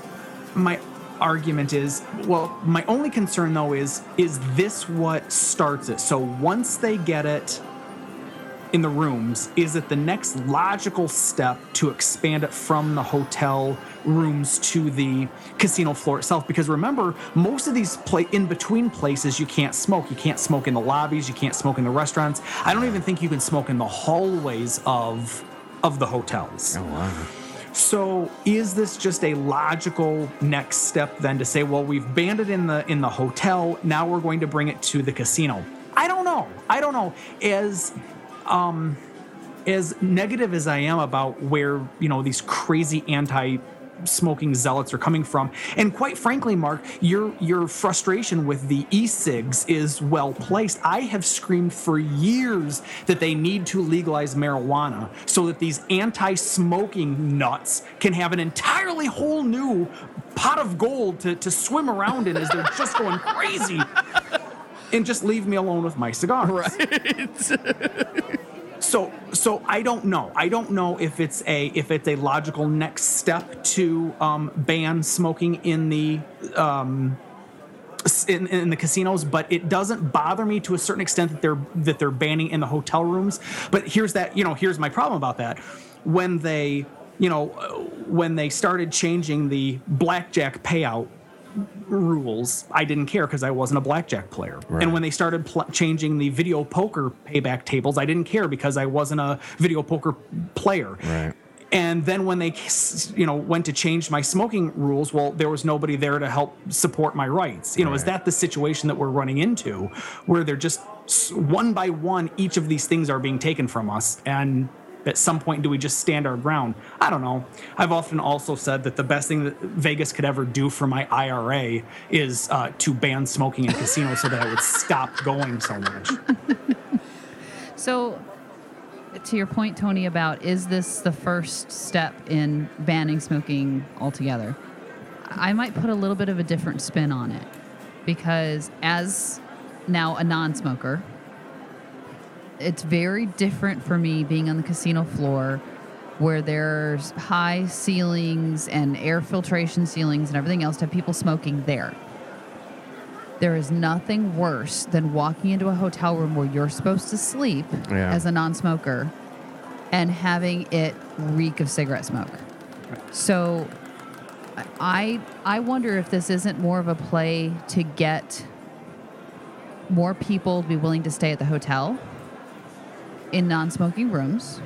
my argument is well, my only concern though is is this what starts it? So once they get it in the rooms, is it the next logical step to expand it from the hotel rooms to the casino floor itself? Because remember, most of these play in between places you can't smoke. You can't smoke in the lobbies. You can't smoke in the restaurants. I don't even think you can smoke in the hallways of of the hotels. Oh, wow. So is this just a logical next step then to say, well, we've banned it in the in the hotel, now we're going to bring it to the casino? I don't know. I don't know. As um as negative as I am about where, you know, these crazy anti smoking zealots are coming from. And quite frankly, Mark, your your frustration with the e-cigs is well placed. I have screamed for years that they need to legalize marijuana so that these anti-smoking nuts can have an entirely whole new pot of gold to, to swim around in as they're just going crazy. And just leave me alone with my cigars. Right. so so I don't know. I don't know if it's a if it's a logical next step to um, ban smoking in the um, in, in the casinos, but it doesn't bother me to a certain extent that they're that they're banning in the hotel rooms. But here's that you know here's my problem about that when they you know when they started changing the blackjack payout rules, I didn't care because I wasn't a blackjack player. And when they started pl- changing the video poker payback tables, I didn't care because I wasn't a video poker player. Right. And then when they, you know, went to change my smoking rules, well, there was nobody there to help support my rights. You know, is that the situation that we're running into, where they're just one by one, each of these things are being taken from us, and at some point, do we just stand our ground? I don't know. I've often also said that the best thing that Vegas could ever do for my IRA is uh, to ban smoking in casinos so that I would stop going so much. So, to your point, Tony, about is this the first step in banning smoking altogether? I might put a little bit of a different spin on it because, as now a non smoker, it's very different for me being on the casino floor where there's high ceilings and air filtration ceilings and everything else to have people smoking there. There is nothing worse than walking into a hotel room where you're supposed to sleep Yeah. as a non smoker and having it reek of cigarette smoke. So I I wonder if this isn't more of a play to get more people to be willing to stay at the hotel in non-smoking rooms.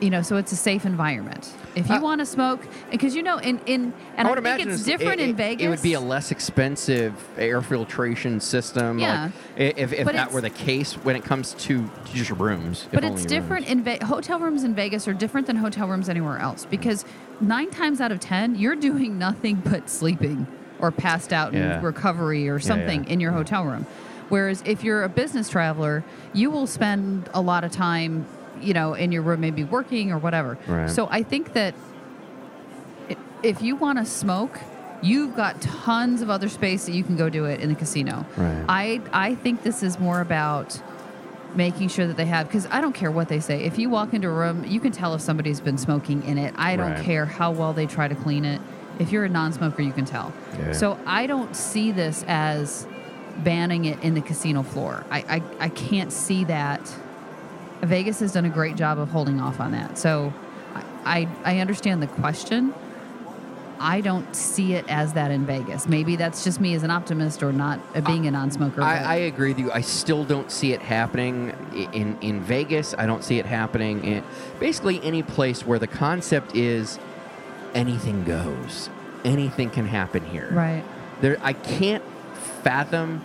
You know, so it's a safe environment. If you Uh, want to smoke, because you know, in in and I I, think it's different it, in Vegas. It would be a less expensive air filtration system. Yeah. Like, if if But that were the case when it comes to just rooms. But it's rooms. different in Ve- hotel rooms in Vegas are different than hotel rooms anywhere else because nine times out of ten you're doing nothing but sleeping or passed out Yeah. in recovery or something yeah. in your hotel room. Whereas if you're a business traveler, you will spend a lot of time, you know, in your room, maybe working or whatever. Right. So I think that if you want to smoke, you've got tons of other space that you can go do it in the casino. Right. I I think this is more about making sure that they have because I don't care what they say. If you walk into a room, you can tell if somebody's been smoking in it. I don't Right. care how well they try to clean it. If you're a non-smoker, you can tell. Yeah. So I don't see this as banning it in the casino floor. I, I I can't see that. Vegas has done a great job of holding off on that. So I I, I understand the question. I don't see it as that in Vegas. Maybe that's just me as an optimist or not uh, being a non-smoker. I, I agree with you. I still don't see it happening in in Vegas. I don't see it happening in basically any place where the concept is anything goes. Anything can happen here. right. There, I can't fathom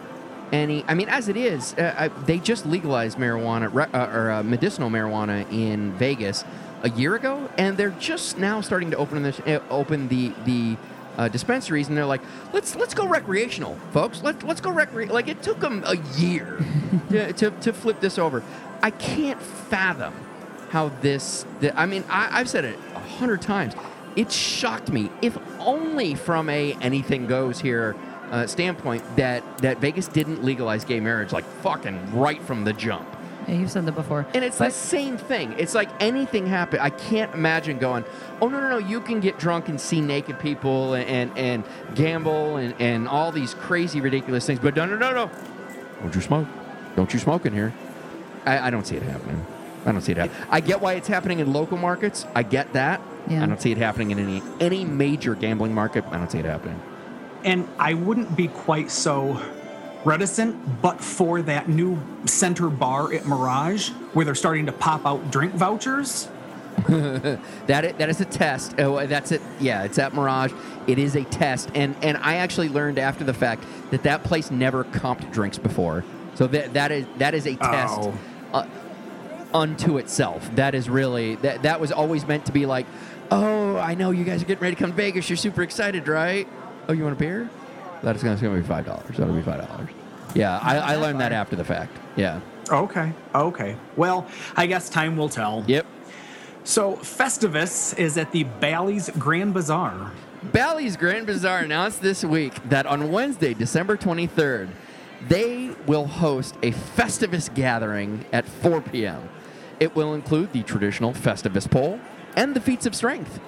any. I mean, as it is, uh, I, they just legalized marijuana re- uh, or uh, medicinal marijuana in Vegas a year ago, and they're just now starting to open this, uh, open the the uh, dispensaries, and they're like, let's let's go recreational, folks. Let's let's go recre. Like it took them a year to, to to flip this over. I can't fathom how this. The, I mean, I, I've said it a hundred times. It shocked me, if only from a anything goes here uh, standpoint, that that Vegas didn't legalize gay marriage like fucking right from the jump. Yeah, you've said that before. And it's the same thing. It's like anything happen. I can't imagine going, oh no no no, you can get drunk and see naked people and and, and gamble and, and all these crazy ridiculous things, but no no no no, don't you smoke? Don't you smoke in here? I, I don't see it happening. I don't see it happening. I get why it's happening in local markets. I get that. Yeah. I don't see it happening in any any major gambling market. I don't see it happening. And I wouldn't be quite so reticent, but for that new center bar at Mirage, where they're starting to pop out drink vouchers. That is, that is a test. Oh, that's it. Yeah, it's at Mirage. It is a test, and and I actually learned after the fact that that place never comped drinks before. So that that is that is a test. Oh. Uh, unto itself. That is really that that was always meant to be like, oh, I know you guys are getting ready to come to Vegas. You're super excited, right? Oh, you want a beer? That's gonna, be five dollars. That'll be five dollars. Yeah, I, I learned that after the fact. Yeah. Okay. Okay. Well, I guess time will tell. Yep. So, Festivus is at the Bally's Grand Bazaar. Bally's Grand Bazaar announced this week that on Wednesday, December 23rd, they will host a Festivus gathering at 4 p.m. It will include the traditional Festivus pole and the feats of strength.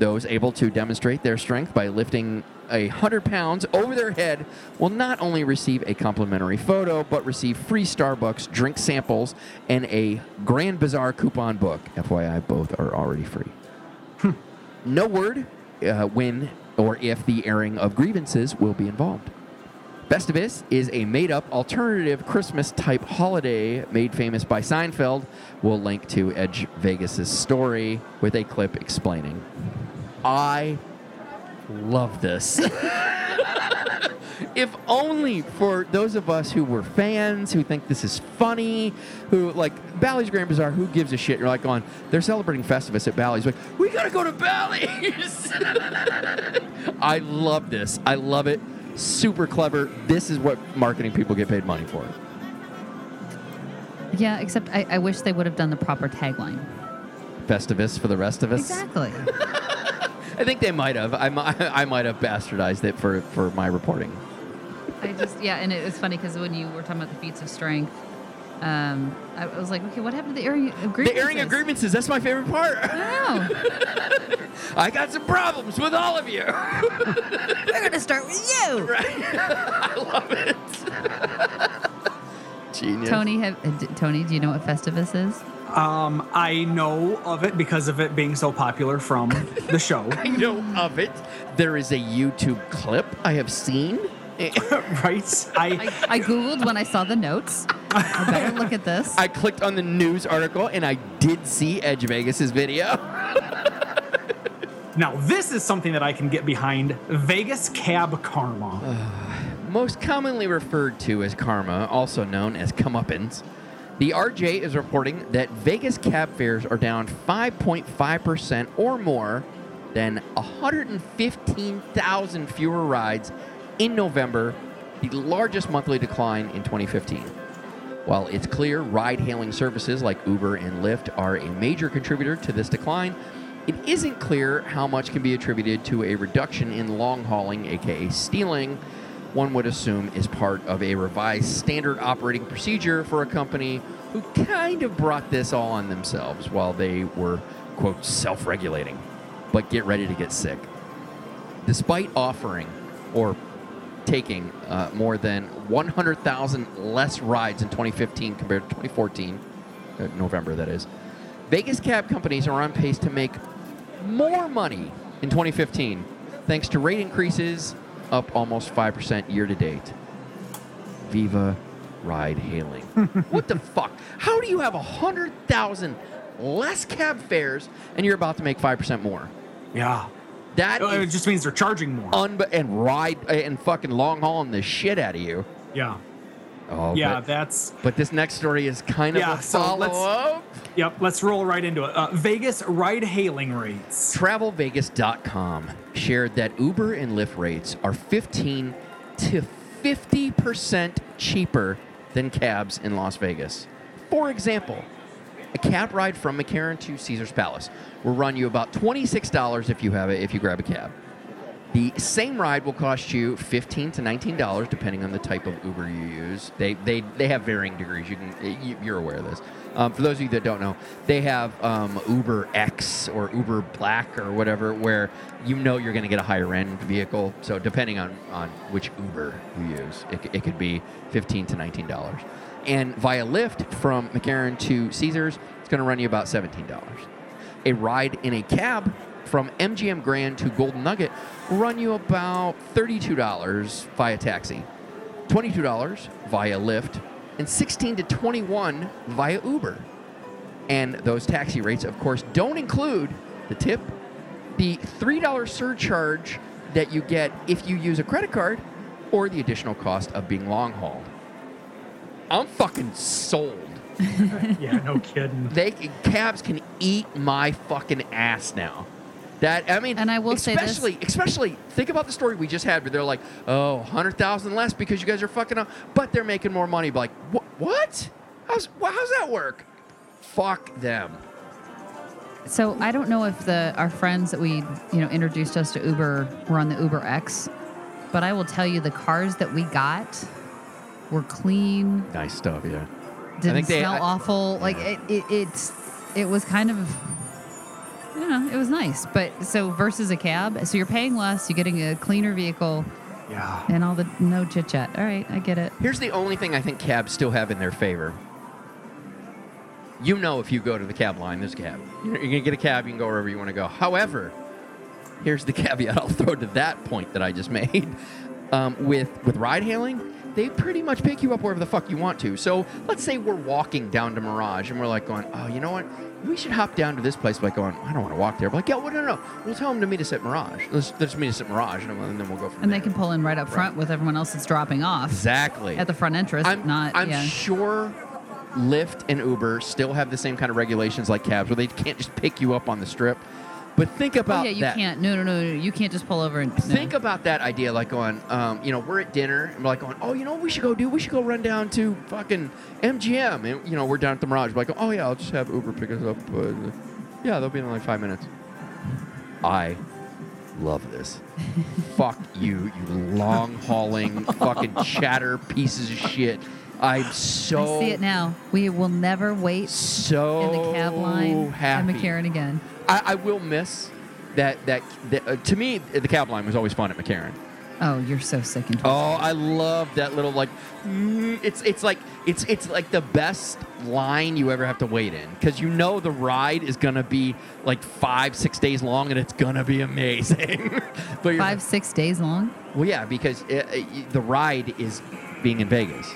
Those able to demonstrate their strength by lifting a 100 pounds over their head will not only receive a complimentary photo, but receive free Starbucks drink samples and a Grand Bazaar coupon book. FYI, both are already free. No word uh, when or if the airing of grievances will be involved. Festivus is a made up alternative Christmas type holiday made famous by Seinfeld. We'll link to Edge Vegas' story with a clip explaining. I love this. if only for those of us who were fans, who think this is funny, who like Bally's Grand Bazaar, who gives a shit? You're like going, they're celebrating Festivus at Bally's. Like, we gotta go to Bally's. I love this. I love it. Super clever. This is what marketing people get paid money for. Yeah, except I, I wish they would have done the proper tagline. Festivus for the rest of us. Exactly. I think they might have. I, I might have bastardized it for, for my reporting. I just yeah, and it was funny because when you were talking about the feats of strength, um, I was like, okay, what happened to the airing of The airing of grievances, that's my favorite part. I know. I got some problems with all of you. We're gonna start with you, Right. I love it. Genius. Tony. Have, Tony, do you know what Festivus is? Um, I know of it because of it being so popular from the show. I know of it. There is a YouTube clip I have seen. right? I I, I googled when I saw the notes. I better look at this. I clicked on the news article and I did see Edge Vegas's video. now this is something that I can get behind. Vegas Cab Karma. Most commonly referred to as karma, also known as comeuppance, the RJ is reporting that Vegas cab fares are down 5.5% or more than 115,000 fewer rides in November, the largest monthly decline in 2015. While it's clear ride hailing services like Uber and Lyft are a major contributor to this decline, it isn't clear how much can be attributed to a reduction in long hauling, aka stealing, one would assume is part of a revised standard operating procedure for a company who kind of brought this all on themselves while they were, quote, self regulating. But get ready to get sick. Despite offering or taking uh, more than 100,000 less rides in 2015 compared to 2014, uh, November that is, Vegas cab companies are on pace to make more money in 2015 thanks to rate increases up almost 5% year to date. Viva ride hailing. what the fuck? How do you have 100,000 less cab fares and you're about to make 5% more? Yeah. That Uh, It just means they're charging more. unbe- and ride and fucking long hauling the shit out of you. yeah. Oh, Yeah, but, that's but this next story is kind of Yeah, a so follow let's- up. Yep, let's roll right into it. Uh, Vegas ride hailing rates. TravelVegas.com shared that Uber and Lyft rates are 15 to 50% cheaper than cabs in Las Vegas. For example, a cab ride from McCarran to Caesar's Palace will run you about $26 if you have it if you grab a cab. The same ride will cost you 15 to $19 depending on the type of Uber you use. They, they, they have varying degrees. You can, you, you're aware of this. Um, for those of you that don't know, they have um, Uber X or Uber Black or whatever, where you know you're going to get a higher end vehicle. So depending on, on which Uber you use, it, it could be 15 to $19. And via Lyft from McCarran to Caesars, it's going to run you about $17 a ride in a cab from MGM Grand to Golden Nugget run you about $32 via taxi, $22 via Lyft, and 16 to 21 via Uber. And those taxi rates, of course, don't include the tip, the $3 surcharge that you get if you use a credit card, or the additional cost of being long hauled. I'm fucking sold. yeah, no kidding. They cabs can eat my fucking ass now. That I mean, And I will say this- especially, especially think about the story we just had, where they're like, "Oh, 100,000 less because you guys are fucking up," but they're making more money. But Like, what? What? How's how's that work? Fuck them. So I don't know if the our friends that we you know introduced us to Uber were on the Uber X, but I will tell you the cars that we got were clean, Nice stuff, yeah. didn't think they- smell I- awful. Like it, it, it's it was kind of you know it was nice. But so versus a cab, so you're paying less, you're getting a cleaner vehicle, Yeah. and all the no chit chat. All right, I get it. Here's the only thing I think cabs still have in their favor. You know, if you go to the cab line, there's a cab. You're you're gonna get a cab. You can go wherever you want to go. However, here's the caveat I'll throw to that point that I just made. Um, with with ride hailing, they pretty much pick you up wherever the fuck you want to. So let's say we're walking down to Mirage and we're like going, oh, you know what? We should hop down to this place. by going, I don't want to walk there. But like, yeah, well, no, no, no. We'll tell them to meet us at Mirage. Let's, let's meet us at Mirage, and then we'll go from And there. they can pull in right up front with everyone else that's dropping off exactly at the front entrance. I'm, not I'm yeah. sure Lyft and Uber still have the same kind of regulations like cabs where they can't just pick you up on the strip. But think Oh, about yeah, you that. can't. No, no, no, no. You can't just pull over and no. Think about that idea, like going, um, you know, we're at dinner and we're like going, oh, you know what we should go do? We should go run down to fucking MGM. And, you know, we're down at the Mirage. We're like, oh, yeah, I'll just have Uber pick us up. Uh, yeah, they'll be in like five minutes. I love this. Fuck you, you long hauling fucking chatter pieces of shit. I'm so I see it now. We will never wait so in the cab line happy. at McCarran again. I, I will miss that. That, that uh, to me, the cab line was always fun at McCarran. Oh, you're so sick and twisted. Oh, I love that little like. mm, It's it's like it's it's like the best line you ever have to wait in because you know the ride is gonna be like five six days long and it's gonna be amazing. but Five, six days long. well, yeah, because uh uh, the ride is being in Vegas.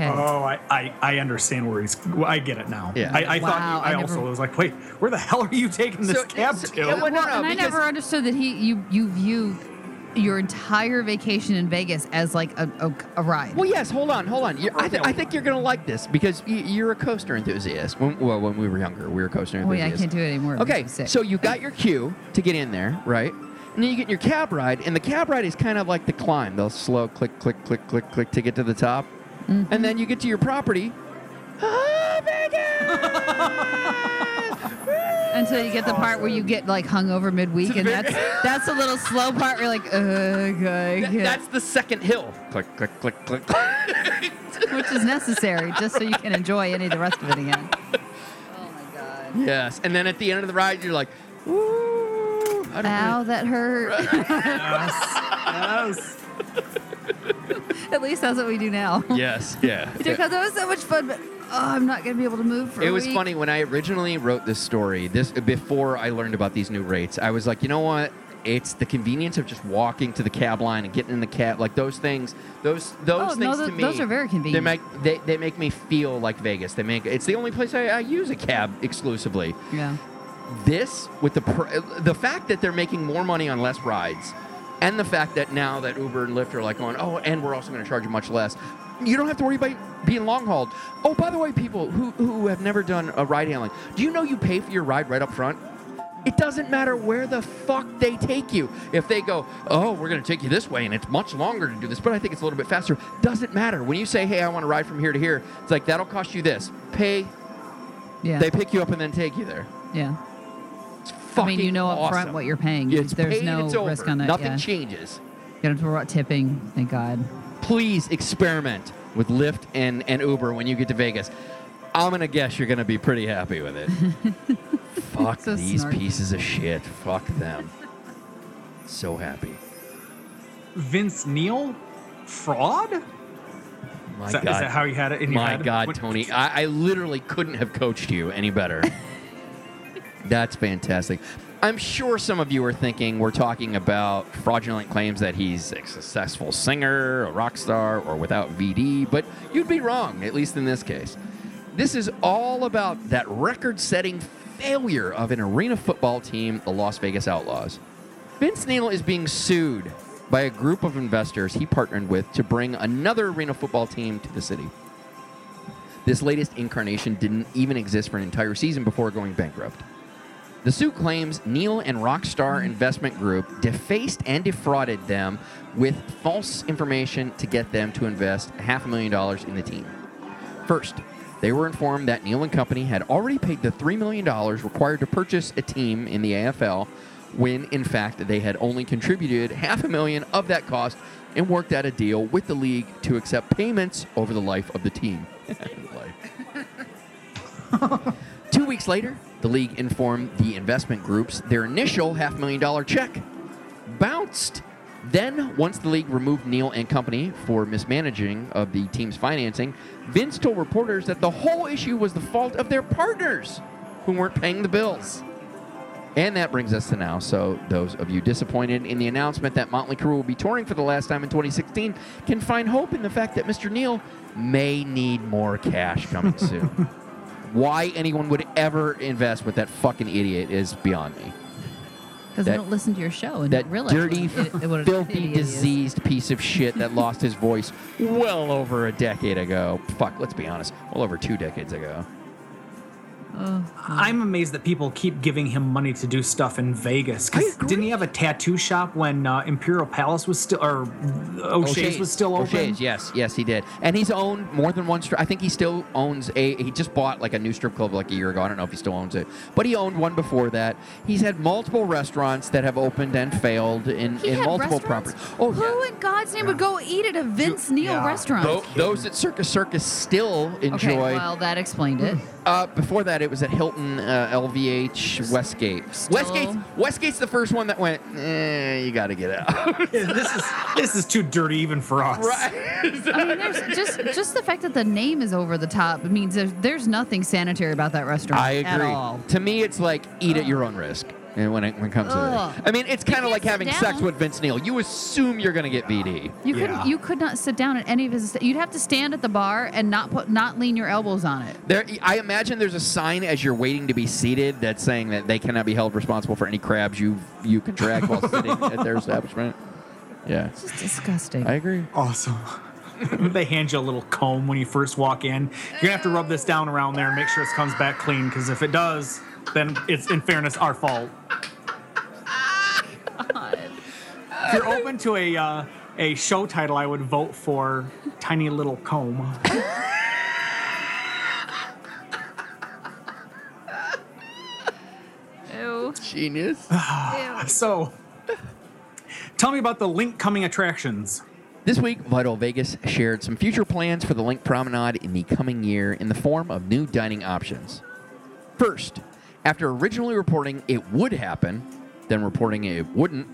Okay. Oh, I, I, I understand where he's. well, I get it now. Yeah. I, I Wow, thought. I I, never- also was like, wait, where the hell are you taking this So- cab so- to? yeah, well, no, well, no, and I never understood that he you you view your entire vacation in Vegas as like a, a, a ride. Well, yes. Hold on, hold on. I, th- I think you're gonna like this because you're a coaster enthusiast. When, well, when we were younger, we were coaster enthusiasts. Oh, yeah, I can't do it anymore. It Okay, so you got your queue to get in there, right? And then you get in your cab ride, and the cab ride is kind of like the climb. They'll slow click, click, click, click, click to get to the top, Mm-hmm. and then you get to your property. Ah, Vegas! Until you get the part where you get like hungover midweek, and that's that's a little slow part. Where you're like, okay, Th- That's the second hill. Click, click, click, click. Click. Which is necessary just so you can enjoy any of the rest of it again. Oh my god! yes, and then at the end of the ride, you're like, "Ooh, I don't Ow, that hurt. yes. At least that's what we do now. really-" Yes, yeah. Because that was so much fun, but oh, I'm not gonna be able to move for. It a was week. funny when I originally wrote this story. This before I learned about these new rates. I was like, you know what? It's the convenience of just walking to the cab line and getting in the cab. Like those things. Those those Oh, no, things tho- to me. those are very They convenient. make they, they make me feel like Vegas. They make it's the only place I, I use a cab exclusively. Yeah. This with the pr- the fact that they're making more money on less rides, and the fact that now that Uber and Lyft are like going, oh, and we're also going to charge you much less. You don't have to worry about being long hauled. Oh, by the way, people who who have never done a ride hailing, do you know you pay for your ride right up front? It doesn't matter where the fuck they take you. If they go, oh, we're going to take you this way and it's much longer to do this, but I think it's a little bit faster, doesn't matter. When you say, hey, I want to ride from here to here, it's like, that'll cost you this. Pay, Yeah. they pick you up and then take you there. yeah. It's I fucking mean, you know up front awesome. what you're paying. It's There's paid, no it's risk on that. Nothing yeah. changes. You don't have to worry about tipping. Thank God. Please experiment with Lyft and, and Uber when you get to Vegas. I'm gonna guess you're gonna be pretty happy with it. Fuck So these snarky. pieces of shit. Fuck them. So happy. Vince Neil, fraud. My Is that, God. is that how you had it in your My head? God, What- Tony, I, I literally couldn't have coached you any better. That's fantastic. I'm sure some of you are thinking we're talking about fraudulent claims that he's a successful singer, a rock star, or without VD, but you'd be wrong, at least in this case. This is all about that record setting failure of an arena football team, the Las Vegas Outlaws. Vince Neil is being sued by a group of investors he partnered with to bring another arena football team to the city. This latest incarnation didn't even exist for an entire season before going bankrupt. The suit claims Neil and Rockstar Investment Group defaced and defrauded them with false information to get them to invest half a million dollars in the team. First, they were informed that Neil and Company had already paid the $3 million required to purchase a team in the AFL, when in fact they had only contributed half a million of that cost and worked out a deal with the league to accept payments over the life of the team. Two weeks later, the league informed the investment groups their initial half million dollar check bounced. Then, once the league removed Neil and company for mismanaging of the team's financing, Vince told reporters that the whole issue was the fault of their partners who weren't paying the bills. And that brings us to now. So, those of you disappointed in the announcement that Motley Crue will be touring for the last time in 2016 can find hope in the fact that Mr. Neil may need more cash coming soon. Why anyone would ever invest with that fucking idiot is beyond me. Because they don't listen to your show and That don't realize dirty, what, it- what filthy, idiot he is. diseased piece of shit that lost his voice well over a decade ago. Fuck, let's be honest, well over two decades ago. I'm amazed that people keep giving him money to do stuff in Vegas. 'Cause didn't he have a tattoo shop when uh, Imperial Palace was still, or O'Shea's, was still open? O'Shea's, yes, yes, he did. And he's owned more than one strip. I think he still owns a. He just bought like a new strip club like a year ago. I don't know if he still owns it, but he owned one before that. He's had multiple restaurants that have opened and failed in, He in had multiple restaurants? properties. Oh, Who yeah. in God's name would go eat at a Vince Neil yeah. restaurant? Tho- those at Circus Circus still enjoy. Okay, well, that explained it. Uh, before that, it was at Hilton uh, LVH Westgate. Still- Westgate's Westgate's the first one that went. Eh, you got to get out. this is this is too dirty even for us. Right. I mean, there's just just the fact that the name is over the top means there's, there's nothing sanitary about that restaurant I at agree. all. To me, it's like eat at your own risk. And when it, when it comes Ugh. to that, I mean, it's kind of like sit having sex with Vince Neil. You assume you're going to get VD. You Yeah. couldn't. You could not sit down at any of his. You'd have to stand at the bar and not put, not lean your elbows on it. There, I imagine there's a sign as you're waiting to be seated that's saying that they cannot be held responsible for any crabs you you contract while sitting at their establishment. Yeah, It's just disgusting. I agree. Awesome. they hand you a little comb when you first walk in. You're gonna have to rub this down around there and make sure it comes back clean. Because if it does, then it's in fairness our fault. If you're open to a uh, a show title, I would vote for Tiny Little Comb. Ew. Genius. Ew. So, tell me about the Linq coming attractions. This week, Vital Vegas shared some future plans for the Linq Promenade in the coming year in the form of new dining options. First, after originally reporting it would happen, then reporting it wouldn't,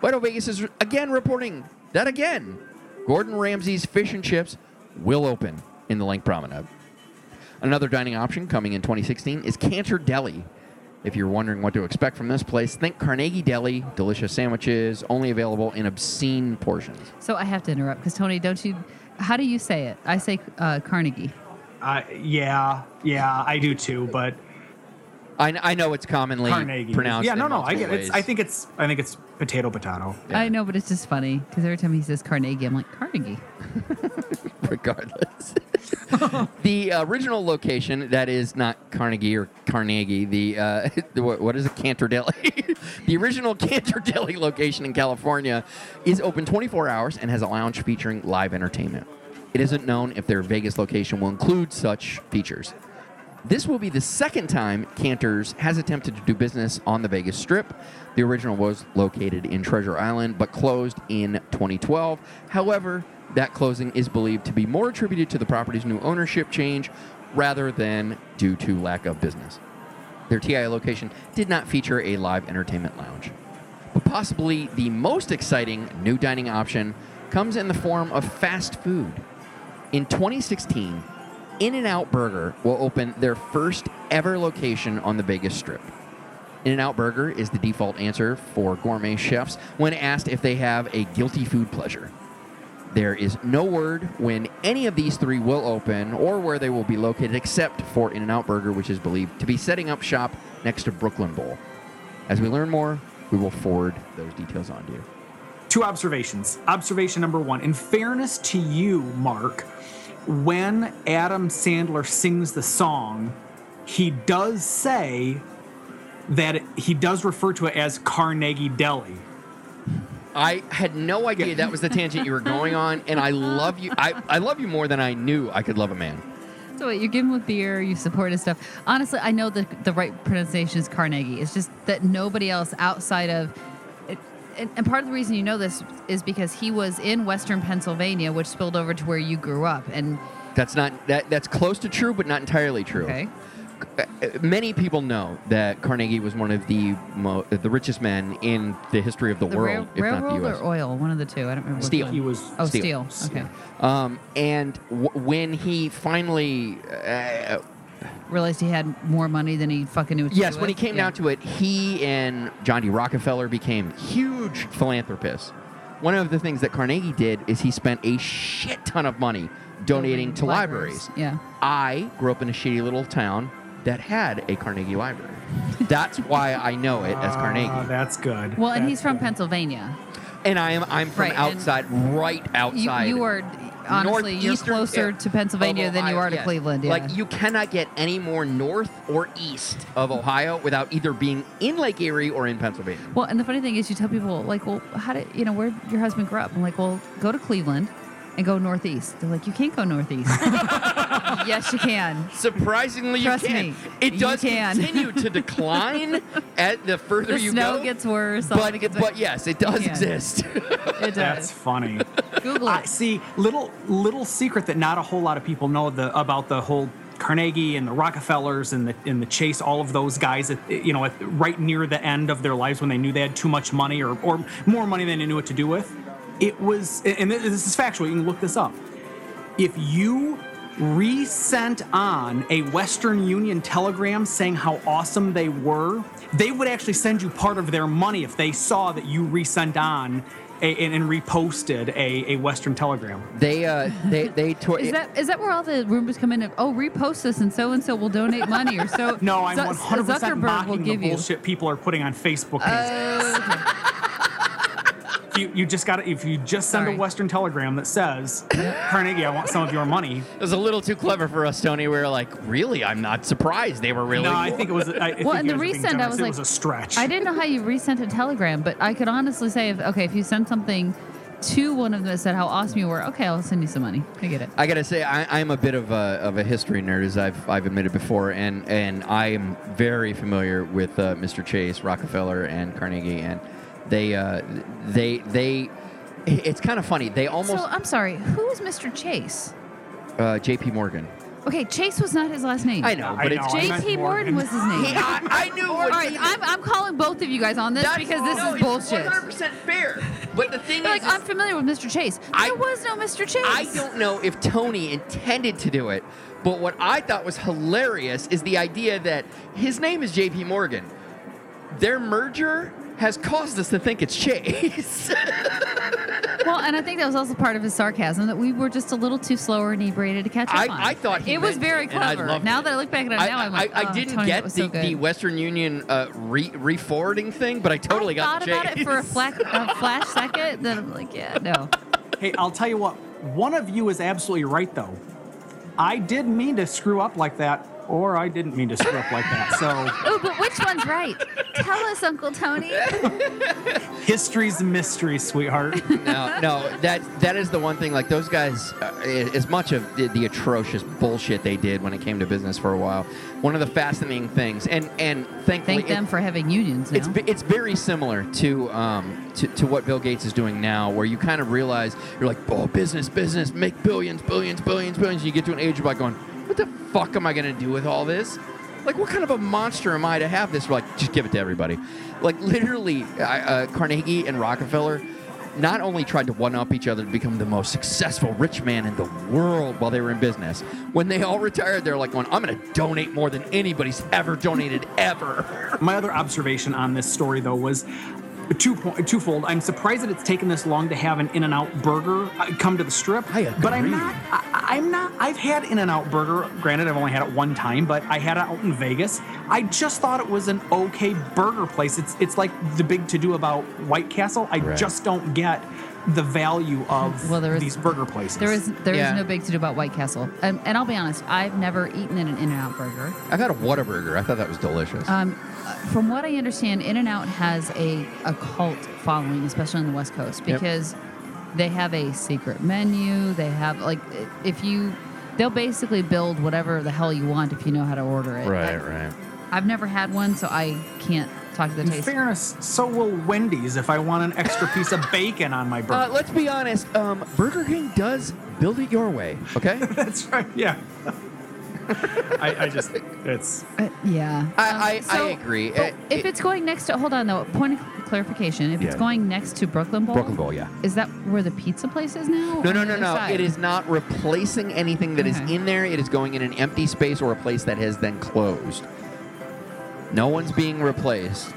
Vital Vegas is again reporting that again, Gordon Ramsay's Fish and Chips will open in the Linq Promenade. Another dining option coming in 2016 is Canter Deli. If you're wondering what to expect from this place, think Carnegie Deli, delicious sandwiches, only available in obscene portions. So I have to interrupt because Tony, don't you? How do you say it? I say uh, Carnegie. Uh, yeah, yeah, I do too. But I, I know it's commonly Carnegie. pronounced. Yeah, in no, no, I get it. It's, I think it's I think it's potato potato. Yeah. I know, but it's just funny because every time he says Carnegie, I'm like Carnegie. regardless. the original location that is not Carnegie or Carnegie. The, uh, the what what is it? Canter Deli. the original Canter Deli location in California is open 24 hours and has a lounge featuring live entertainment. It isn't known if their Vegas location will include such features. This will be the second time Canter's has attempted to do business on the Vegas Strip. The original was located in Treasure Island but closed in 2012. However, that closing is believed to be more attributed to the property's new ownership change rather than due to lack of business. Their TI location did not feature a live entertainment lounge. But possibly the most exciting new dining option comes in the form of fast food. In 2016, In N Out Burger will open their first ever location on the Vegas Strip. In N Out Burger is the default answer for gourmet chefs when asked if they have a guilty food pleasure. There is no word when any of these three will open or where they will be located except for In N Out Burger, which is believed to be setting up shop next to Brooklyn Bowl. As we learn more, we will forward those details on to you. Two observations. Observation number one. In fairness to you, Mark, when Adam Sandler sings the song, he does say that it- he does refer to it as Carnegie Deli. I had no idea that was the tangent you were going on, and I love you. I, I love you more than I knew I could love a man. So wait, you give him a beer, you support his stuff. Honestly, I know that the right pronunciation is Carnegie. It's just that nobody else outside of, it, and, and part of the reason you know this is because he was in Western Pennsylvania, which spilled over to where you grew up, and That's not that. That's close to true, but not entirely true. okay, Uh, Many people know that Carnegie was one of the mo- the richest men in the history of the, the world, rail- if not the U.S. or oil, one of the two. I don't remember. which Steel. one. He was Oh, Steel. steel. Okay. Um, and w- when he finally, uh, Realized he had more money than he fucking knew. What to yes, do when he came Yeah. down to it, he and John D. Rockefeller became huge philanthropists. One of the things that Carnegie did is he spent a shit ton of money donating Building to libraries. Yeah. I grew up in a shitty little town that had a Carnegie library. That's why I know it as Ah, Carnegie. that's good. Well, and That's he's from good. Pennsylvania. And I am I'm from Right, and outside, right You, outside. you are honestly you're closer to Pennsylvania than you are to yes. Cleveland. Yeah. Like you cannot get any more north or east of Ohio without either being in Lake Erie or in Pennsylvania. Well, and the funny thing is, you tell people like, "Well, how did you know where your husband grew up?" I'm like, "Well, go to Cleveland and go northeast." They're like, "You can't go northeast." yes, you can. Surprisingly, Trust you can. me, It does can. continue to decline at the further The you snow go. gets worse. but, it gets but yes, it does exist. it does. That's funny. Google I it. see little little secret that not a whole lot of people know the about the whole Carnegie and the Rockefellers and the and the Chase, all of those guys, at, you know, at, right near the end of their lives when they knew they had too much money or, or more money than they knew what to do with. It was, and this is factual. You can look this up. If you resent on a Western Union telegram saying how awesome they were, they would actually send you part of their money if they saw that you resent on a, and, and reposted a, a Western telegram. they uh they they tore Is that is that where all the rumors come in? Of, oh, repost this and so and so will donate money or so. No, I'm Zuck- 100% Zuckerberg will mocking the give you. bullshit people are putting on Facebook. Okay. you, you just got to, if you just send Sorry. a Western telegram that says, Carnegie, I want some of your money. It was a little too clever for us, Tony. We were like, really? I'm not surprised they were really. No, I think it was. I, I think Well, and the guys resend, I generous. was it like, was a stretch. I didn't know how you resent a telegram, but I could honestly say, if okay, if you send something to one of them that said how awesome you were, okay, I'll send you some money. I get it. I gotta say, I, I'm a bit of a, of a history nerd, as I've, I've admitted before, and, and I am very familiar with uh, Mr. Chase, Rockefeller, and Carnegie, and they uh, they they. It's kind of funny. They almost so I'm sorry. Who is Mr. Chase? uh, J.P. Morgan. Okay, Chase was not his last name. I know, I but it's know, J.P. Morgan Morgan. was his name. He- I, I knew. All what right, he- I'm, I'm calling both of you guys on this That's- because this no, is bullshit. It's 100% fair. But the thing You're like, is, is I'm familiar with Mr. Chase. I- there was no Mr. Chase. I don't know if Tony intended to do it, but what I thought was hilarious is the idea that his name is JP Morgan. Their merger has caused us to think it's Chase. Well, and I think that was also part of his sarcasm that we were just a little too slow or inebriated to catch up I- on. I thought he it was meant very it, and I clever. loved Now it. that I look back at it I, now, I'm I, like, I oh, didn't Tony, that get was the, so good. the Western Union uh, re-forwarding thing, but I totally I got thought the about Chase. it for a, flash, a flash second. Then I'm like, yeah, no. Hey, I'll tell you what. One of you is absolutely right, though. I did mean to screw up like that, or I didn't mean to screw up like that. So Oh, but which one's right? Tell us, Uncle Tony. history's a mystery, sweetheart. no, no, that that is the one thing. Like those guys, uh, as much of the, the atrocious bullshit they did when it came to business for a while, one of the fascinating things, and and thankfully, Thank them for having unions. Now. It's ve- it's very similar to um to, to what Bill Gates is doing now, where you kind of realize you're like, oh, business, business, make billions, billions, billions, billions. You get to an age of like going, what the fuck am I gonna do with all this? Like, what kind of a monster am I to have this? We're like, just give it to everybody. Like, literally, uh, Carnegie and Rockefeller not only tried to one up each other to become the most successful rich man in the world while they were in business, when they all retired, they're like, going, I'm going to donate more than anybody's ever donated ever. My other observation on this story, though, was two point, twofold. I'm surprised that it's taken this long to have an In-N-Out burger uh, come to the strip. I But I'm not. I, I'm not. I've had In-N-Out burger. Granted, I've only had it one time, but I had it out in Vegas. I just thought it was an okay burger place. It's it's like the big to do about White Castle. I Right. just don't get the value of Well, there is- these burger places. There is there is Yeah. no big to do about White Castle, um, and I'll be honest. I've never eaten at an In-N-Out burger. I've had a Whataburger. I thought that was delicious. Um, from what I understand, In-N-Out has a, a cult following, especially on the West Coast, Yep. because they have a secret menu. They have like if you, they'll basically build whatever the hell you want if you know how to order it. right, I, right. I've never had one, so I can't talk to the In taste. fairness, so will Wendy's if I want an extra piece of bacon on my burger. Uh, let's be honest. Um, Burger King does build it your way. Okay. That's right. Yeah. I, I just it's Uh, yeah, I- I- I agree. but Uh, if it- it's going next to, hold on though. Point of clarification: if it's going next to Brooklyn Bowl, Brooklyn Bowl, yeah. is that where the pizza place is now? No, no, no, no. side? It is not replacing anything that is Okay. in there. It is going in an empty space or a place that has then closed. No one's being replaced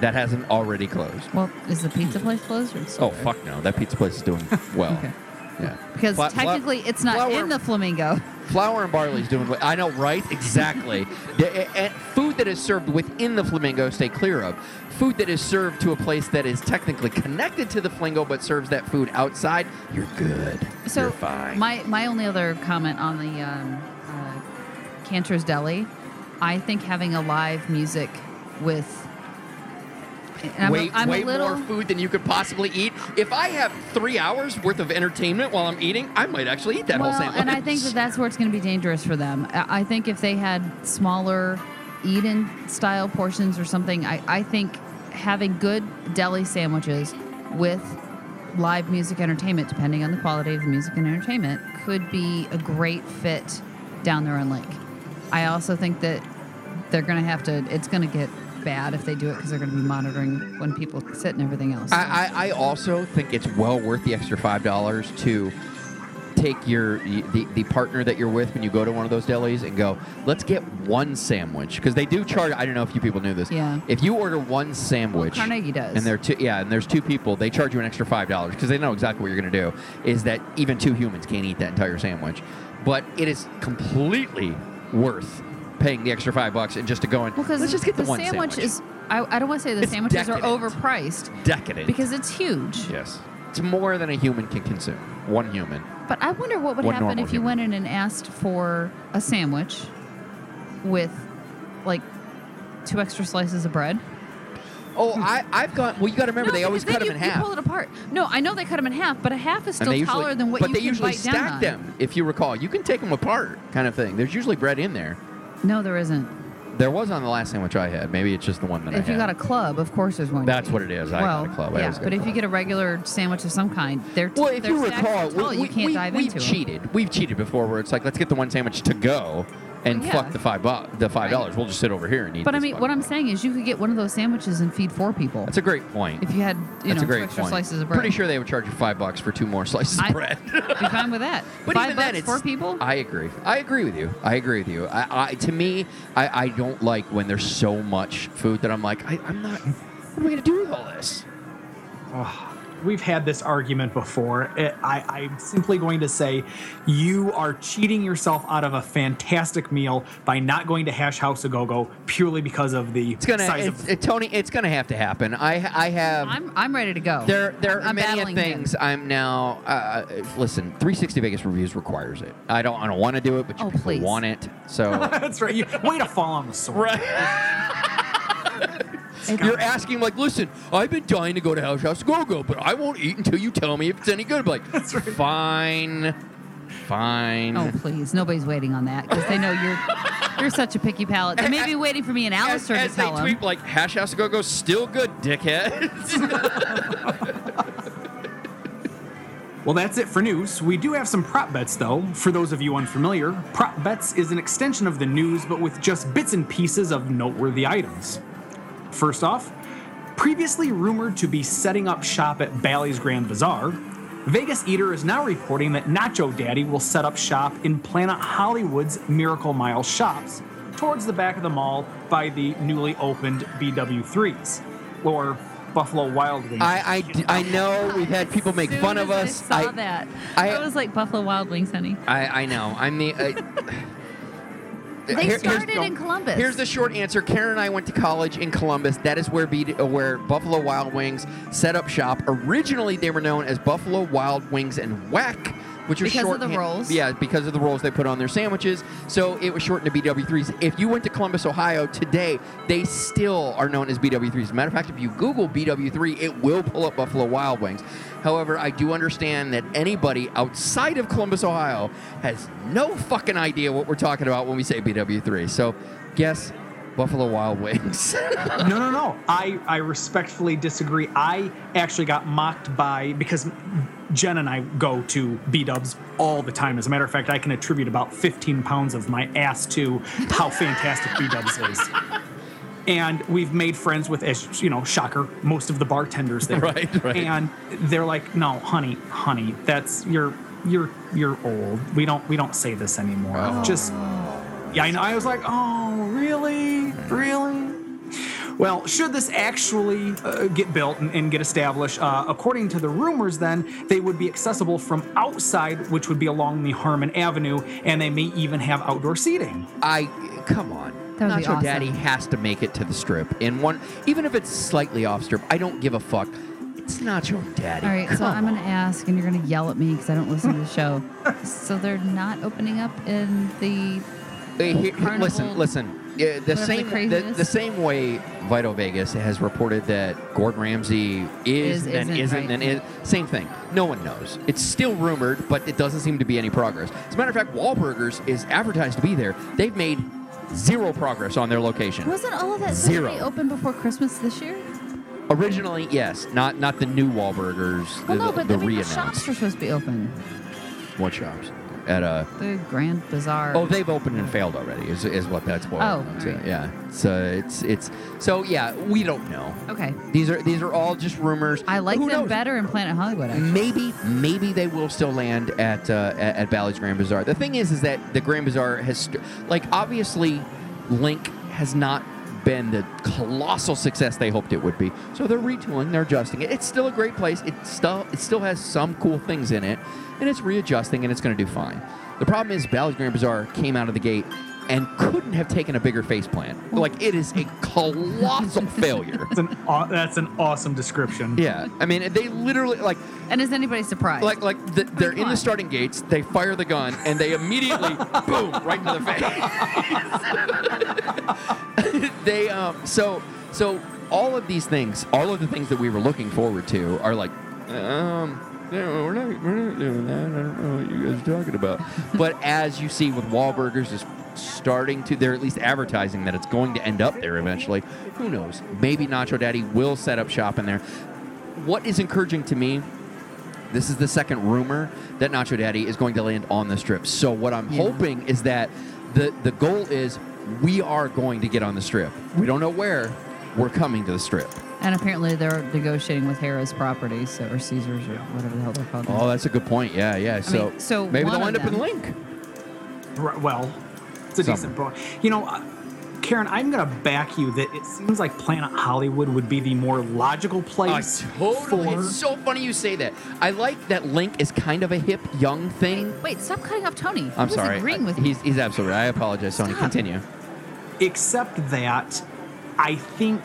that hasn't already closed. Well, is the pizza place closed or it's still Oh there? fuck no! That pizza place is doing well. Okay. Yeah. Because Fla- fla- technically, it's not flour- in the flamingo. Flour and barley's doing. well. I know, right? Exactly. the, a- a- food that is served within the flamingo, stay clear of. Food that is served to a place that is technically connected to the flamingo, but serves that food outside, you're good. So you're fine. my my only other comment on the um, uh, Canter's Deli, I think having a live music with I'm, way a, I'm way little more food than you could possibly eat. If I have three hours worth of entertainment while I'm eating, I might actually eat that well, whole sandwich. and I think that that's where it's going to be dangerous for them. I I think if they had smaller eat-in style portions or something, I, I think having good deli sandwiches with live music entertainment, depending on the quality of the music and entertainment, could be a great fit down there on Lake. I also think that they're going to have to. It's going to get bad if they do it because they're going to be monitoring when people sit and everything else. I, I, I also think it's well worth the extra five dollars to take your the, the partner that you're with when you go to one of those delis and go let's get one sandwich because they do charge i don't know if you people knew this Yeah. if you order one sandwich Carnegie does. and they're two yeah and there's two people they charge you an extra five dollars because they know exactly what you're going to do is that even two humans can't eat that entire sandwich but it is completely worth paying the extra five bucks and just to go in Well, let's just get the, one sandwich, sandwich is. I, I don't want to say the It's sandwiches are overpriced decadent because it's huge. yes it's more than a human can consume one human But I wonder what would happen if you human. went in and asked for a sandwich with like two extra slices of bread. Oh, I, I've got. Well, you got to remember No, they always cut them in half. You pull it apart. No, I know they cut them in half, but a half is still usually, taller than what but you they can usually bite down stack them. If you recall, you can take them apart, kind of thing. There's usually bread in there. No, there isn't. There was on the last sandwich I had. Maybe it's just the one that If I you had. got a club, of course there's one. That's what it is. I got well, a club. I yeah, but if you club. get a regular sandwich of some kind, they're t- well, if they're you stacked recall, so tall, we, you can't we, dive we've into 'em. cheated. We've cheated before, where it's like, let's get the one sandwich to go, and Yeah. fuck the five bu- the five dollars. We'll just sit over here and eat. But I mean, what I'm saying is, you could get one of those sandwiches and feed four people. That's a great point. if you had, you That's know, a great two extra point. slices of bread. Pretty sure they would charge you five bucks for two more slices I- of bread. Be fine with that. But Five even bucks, then, it's four people. I agree. I agree with you. I agree with you. I, I to me, I, I don't like when there's so much food that I'm like, I, I'm not. What am I gonna do with all this? We've had this argument before. It, I, I'm simply going to say you are cheating yourself out of a fantastic meal by not going to Hash House a Go Go purely because of the It's gonna, size it's, of. it, Tony. It's gonna have to happen. I, I have. I'm I'm ready to go. there, there I'm, are I'm many battling him. things I'm now. Uh, listen, 360 Vegas reviews requires it. I don't, I don't want to do it, but you Oh, want it. So That's right. You, way to fall on the sword. You're asking like, listen, I've been dying to go to House House Go Go, but I won't eat until you tell me if it's any good. I'm like, fine, fine. Oh please, nobody's waiting on that because they know you're you're such a picky palate. They may be waiting for me and as, Alistair as to they tell them. tweet like hash house go go still good dickheads Well, that's it for news. We do have some prop bets, though. For those of you unfamiliar, prop bets is an extension of the news, but with just bits and pieces of noteworthy items. First off, previously rumored to be setting up shop at Bally's Grand Bazaar, Vegas Eater is now reporting that Nacho Daddy will set up shop in Planet Hollywood's Miracle Mile shops towards the back of the mall by the newly opened BW3s, or Buffalo Wild Wings. I I know we've had people make Soon fun of us I saw that. I- I was like Buffalo Wild Wings, honey. I, I know i'm the uh, They Here- started no, in Columbus. Here's the short answer. Karen and I went to college in Columbus. That is where B- uh, where Buffalo Wild Wings set up shop. Originally, they were known as Buffalo Wild Wings and Weck, which was Because of the rolls? Yeah, because of the rolls they put on their sandwiches. So it was shortened to BW3s. If you went to Columbus, Ohio today, they still are known as BW3s. As a matter of fact, if you Google BW3, it will pull up Buffalo Wild Wings. However, I do understand that anybody outside of Columbus, Ohio, has no fucking idea what we're talking about when we say BW3. So, guess Buffalo Wild Wings. no, no, no. I, I respectfully disagree. I actually got mocked by because Jen and I go to B Dubs all the time. As a matter of fact, I can attribute about 15 pounds of my ass to how fantastic B Dubs is. And we've made friends with, as you know, shocker, most of the bartenders there. Right, right. And they're like, "No, honey, honey, that's you're you're you're old. We don't we don't say this anymore. Oh. Just yeah, I know. I was like, oh, really? Really? Well, should this actually uh, get built and, and get established, uh, according to the rumors, then they would be accessible from outside, which would be along the Harmon Avenue, and they may even have outdoor seating. I come on. That would be Nacho awesome. Daddy has to make it to the strip in one, even if it's slightly off strip. I don't give a fuck. It's Nacho Daddy. All right, so Come I'm going to ask, and you're going to yell at me because I don't listen to the show. so they're not opening up in the. Hey, here- here- listen, listen. Yeah, the Whatever same the, the same way Vital Vegas has reported that Gordon Ramsay is, Is, and isn't, isn't right. and is same thing. No one knows. It's still rumored, but it doesn't seem to be any progress. As a matter of fact, Wahlburgers is advertised to be there. They've made zero progress on their location. Wasn't all of that Zero. supposed to be open before Christmas this year? Originally, yes, not not the new Wahlburgers, Well, the, no, but the I the re-announced. shops are supposed to be open. What shops? At a The Grand Bazaar. Oh, they've opened and failed already. Is, is what that's what. Oh, it's, alright. yeah. So it's it's so yeah. We don't know. Okay. These are these are all just rumors. I like Who them knows? better in Planet Hollywood, actually. Maybe maybe they will still land at uh, at, at Bally's Grand Bazaar. The thing is, is that the Grand Bazaar has st- like obviously Linq has not been the colossal success they hoped it would be. So they're retooling, they're adjusting it. It's still a great place. It still it still has some cool things in it, and it's readjusting and it's going to do fine. The problem is Bally's Grand Bazaar came out of the gate and couldn't have taken a bigger face plant. Like it is a colossal failure. That's an, aw- that's an awesome description. Yeah, I mean they literally like And is anybody surprised? like like the, they're in the starting gates. They fire the gun and they immediately boom right into the face. they um so so all of these things, all of the things that we were looking forward to are like um. No, we're not, we're not doing that. I don't know what you guys are talking about. but as you see with Wahlburgers is starting to, they're at least advertising that it's going to end up there eventually. Who knows? Maybe Nacho Daddy will set up shop in there. What is encouraging to me this is the second rumor that Nacho Daddy is going to land on the strip. So what I'm hoping is that the the goal is we are going to get on the strip. We don't know where. We're coming to the strip. And apparently they're negotiating with Harrah's properties, so, or Caesars, or whatever the hell they're called. Oh, that's a good point. Yeah, yeah. So, mean, so maybe one they'll of end up in them- Linq. Right, Well, it's a Some. decent point. You know, uh, Karen, I'm going to back you that it seems like Planet Hollywood would be the more logical place I totally. for. It's so funny you say that. I like that Linq is kind of a hip young thing. Wait, stop cutting off Tony. I'm He was sorry. agreeing with he's he's absolutely. right. I apologize, Tony. Stop. Continue. except that I think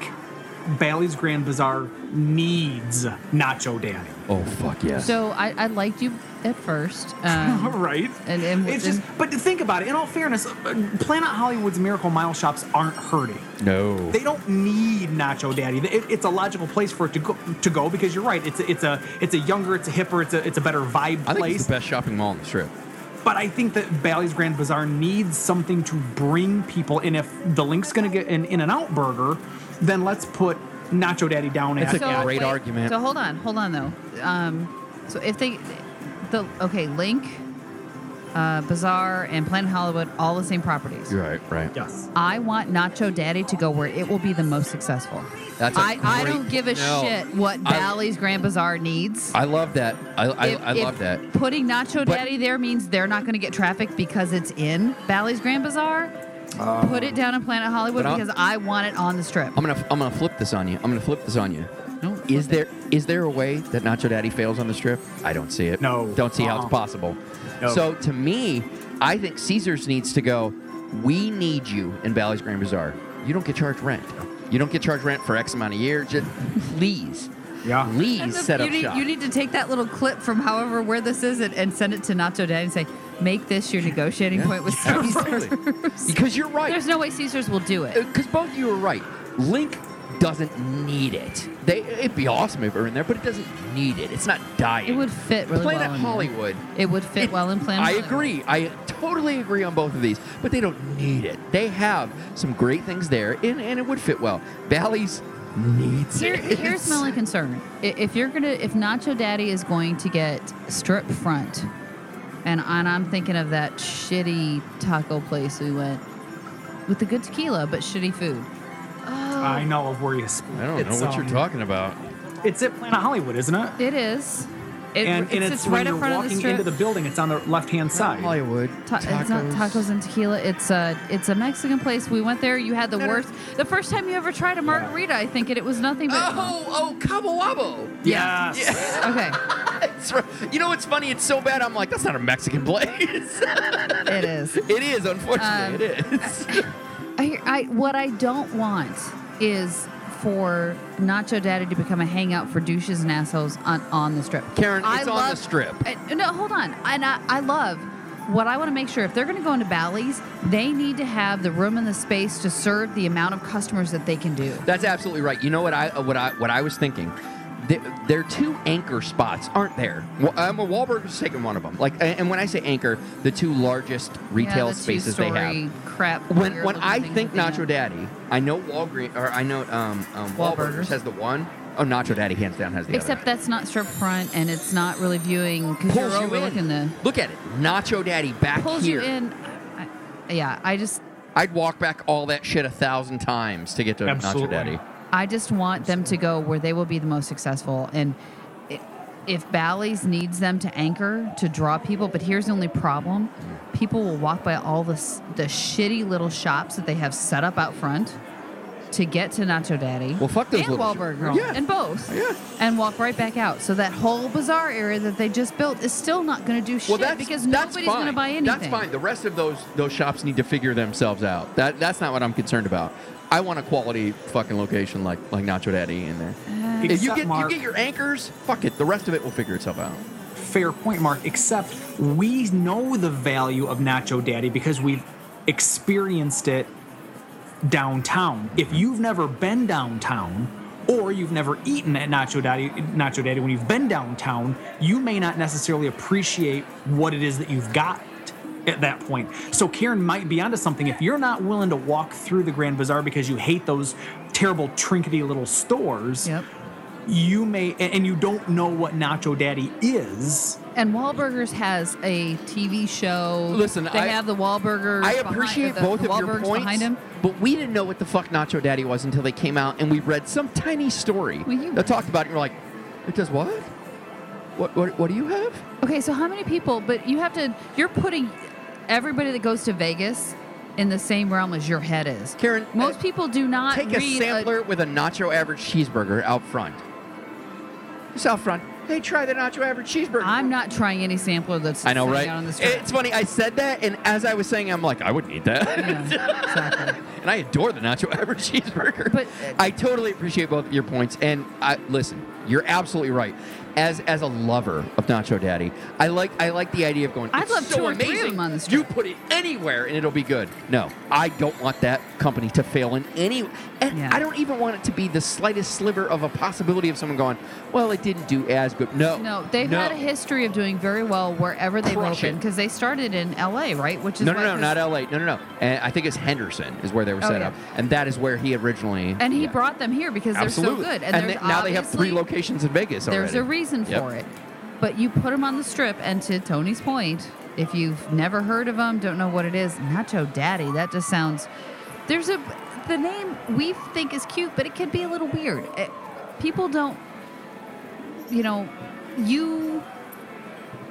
Bally's Grand Bazaar needs Nacho Daddy. Oh fuck yes. So I, I liked you at first. Um, right? and, and It's just, but think about it. In all fairness, uh, Planet Hollywood's Miracle Mile shops aren't hurting. no. They don't need Nacho Daddy. It, it's a logical place for it to go to go because you're right. It's a, it's a it's a younger, it's a hipper, it's a it's a better vibe I think place. it's the best shopping mall on the strip. But I think that Bally's Grand Bazaar needs something to bring people. And if the Linq's going to get an In and Out burger, then let's put Nacho Daddy down It's at, a at- great argument. So hold on, hold on though. Um, so if they, the okay, Linq, uh, Bazaar, and Planet Hollywood, all the same properties. You're right. Right. Yes. I want Nacho Daddy to go where it will be the most successful. That's a I, I great- don't give a No. shit what I- Bally's Grand Bazaar needs. I love that. I I, If- I if love that. Putting Nacho But- Daddy there means they're not going to get traffic because it's in Bally's Grand Bazaar. Put it down in Planet Hollywood But I'll- because I want it on the strip. I'm gonna I'm gonna flip this on you. I'm gonna flip this on you. No, Is there is there a way that Nacho Daddy fails on the strip? I don't see it. No. Don't see how Uh-uh. it's possible. No. So to me, I think Caesars needs to go. We need you in Bally's Grand Bazaar. You don't get charged rent. You don't get charged rent for X amount of years. Just please, Yeah. please And the- set you up need, shop. You need to take that little clip from however where this is and, and send it to Nacho Daddy and say, make this your negotiating point with Absolutely. Caesars. because you're right. There's no way Caesars will do it. Uh, because both of you are right. Linq doesn't need it. They it'd be awesome if it were in there, but it doesn't need it. It's not dying. It would fit really Planet well. in there. Hollywood. It would fit It- well in Planet I agree. I totally agree on both of these, but they don't need it. They have some great things there, and, and it would fit well. Bally's needs Here, it. here's my only concern. If you're gonna, if Nacho Daddy is going to get strip front, and, and I'm thinking of that shitty taco place we went with the good tequila but shitty food. I know of where you. I don't it's, know what you're um, talking about. It's at Planet Hollywood, isn't it? It is. It, and and sits it's when right you're in front of the walking strip. into the building. It's on the left hand side. Hollywood. Ta- It's not tacos and tequila. It's a it's a Mexican place. We went there. You had the No, no. worst. The first time you ever tried a margarita, I think, and it was nothing but. Oh, oh, Cabo Wabo. Yes. Okay, That's right. You know what's funny? It's so bad. I'm like, that's not a Mexican place. it is. it is, unfortunately. Um, it is. I, I what I don't want is for Nacho Daddy to become a hangout for douches and assholes on, on the strip. Karen, I it's on the strip. I- no, hold on. And I, I love what I want to make sure if they're going to go into Bally's, they need to have the room and the space to serve the amount of customers that they can do. That's absolutely right. You know what I what I what I was thinking. There, there are two anchor spots, aren't there? Well, um, Wahlburgers taking one of them. Like, and and when I say anchor, the two largest retail yeah, the spaces they have. two-story Crap. When when I think Nacho have. Daddy, I know Walgreens or I know um, um Wahlburgers Wahlburgers. has the one. Oh, Nacho Daddy hands down has the Except other. that's not strip front, and it's not really viewing because Pulls you're you overlooking in. the Look at it, Nacho Daddy back pulls here. you in. I, yeah, I just I'd walk back all that shit a thousand times to get to Absolutely. Nacho Daddy. I just want them to go where they will be the most successful. And if Bally's needs them to anchor to draw people, but here's the only problem: people will walk by all the the shitty little shops that they have set up out front to get to Nacho Daddy. Well, fuck those and little sh- Wahlburger, Yeah. and both, Yeah. and walk right back out. So that whole bazaar area that they just built is still not going to do shit Well, that's because that's nobody's going to buy anything. That's fine. The rest of those those shops need to figure themselves out. That that's not what I'm concerned about. I want a quality fucking location like like Nacho Daddy in there. Uh, if you get Mark, you get your anchors, fuck it. The rest of it will figure itself out. fair point, Mark. Except we know the value of Nacho Daddy because we've experienced it downtown. If you've never been downtown, or you've never eaten at Nacho Daddy, Nacho Daddy when you've been downtown, you may not necessarily appreciate what it is that you've got at that point. So Karen might be onto something. If you're not willing to walk through the Grand Bazaar because you hate those terrible trinkety little stores, Yep. you may and and you don't know what Nacho Daddy is. And Wahlburgers has a TV show. Listen, they I- have the Wahlburgers. I behind- appreciate the, both the of your points, behind him. but we didn't know what the fuck Nacho Daddy was until they came out and we read some tiny story Well, that talked about it. And we're like, it does what? What what what do you have? Okay, so how many people? But you have to. You're putting everybody that goes to Vegas in the same realm as your head is. Karen, most uh, people do not Take a sampler with a nacho average cheeseburger out front. Just out front. Hey, try the nacho average cheeseburger. I'm not trying any sampler that's. I know, sitting right? Out on the strip. It's funny. I said that, and as I was saying, I'm like, I wouldn't eat that. Yeah, exactly. and I adore the nacho average cheeseburger. But, I totally appreciate both of your points. And I listen, you're absolutely right. As as a lover of Nacho Daddy, I like I like the idea of going. I'd "It's love so two or three of amazing. them on the street. You put it anywhere and it'll be good. No, I don't want that company to fail in any. And Yeah. I don't even want it to be the slightest sliver of a possibility of someone going, "Well, it didn't do as good." No, No, they've no. had a history of doing very well wherever they've Crush opened because they started in L.A. right, which is No, no, no, not L.A. No, no, no. And I think it's Henderson is where they were Oh, set yeah. up, and that is where he originally. And he yeah. brought them here because they're absolutely. so good. And, there's they- now they have three locations in Vegas There's already. a reason Yep. for it. But you put them on the strip, and to Tony's point, if you've never heard of them, don't know what it is, Nacho Daddy, that just sounds. There's a. The name we think is cute, but it could be a little weird. It- people don't. You know, you.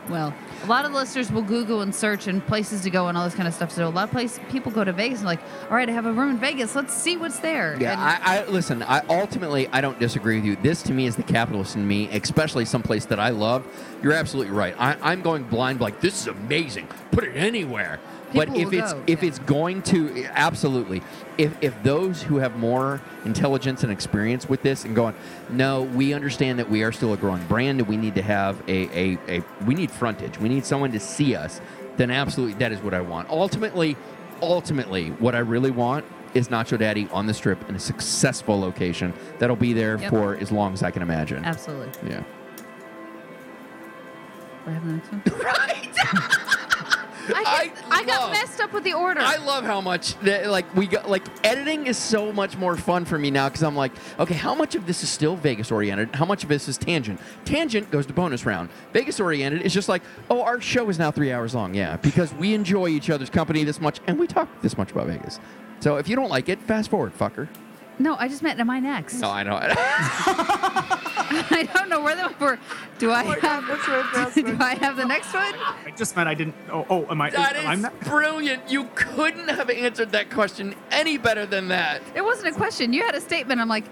Well, a lot of listeners will Google and search and places to go and all this kind of stuff. So a lot of places people go to Vegas and like, all right, I have a room in Vegas. Let's see what's there. Yeah, I, I listen. I ultimately I don't disagree with you. This to me is the capitalist in me, especially someplace that I love. You're absolutely right. I, I'm going blind, like this is amazing. Put it anywhere. But if it's go, if yeah. it's going to absolutely, if if those who have more intelligence and experience with this and going, no, we understand that we are still a growing brand and we need to have a a, a we need frontage. We need someone to see us. Then absolutely, that is what I want. Ultimately, ultimately, what I really want is Nacho Daddy on the strip in a successful location that'll be there Yep. for as long as I can imagine. Absolutely. Yeah. Do I have the next one? Right. I, got, I, got love- messed up with the order. I love how much that, like we got like editing is so much more fun for me now because I'm like, okay, how much of this is still Vegas oriented? How much of this is tangent? Tangent goes to bonus round. Vegas oriented is just like, oh, our show is now three hours long. Yeah, because we enjoy each other's company this much and we talk this much about Vegas. So if you don't like it, fast forward, fucker. no, I just meant, am I next? No, I know. I don't know where the were. Do I have? do I have the next one? I just meant I didn't. Oh, oh am I? that I'm is brilliant. You couldn't have answered that question any better than that. It wasn't a question. You had a statement. I'm like,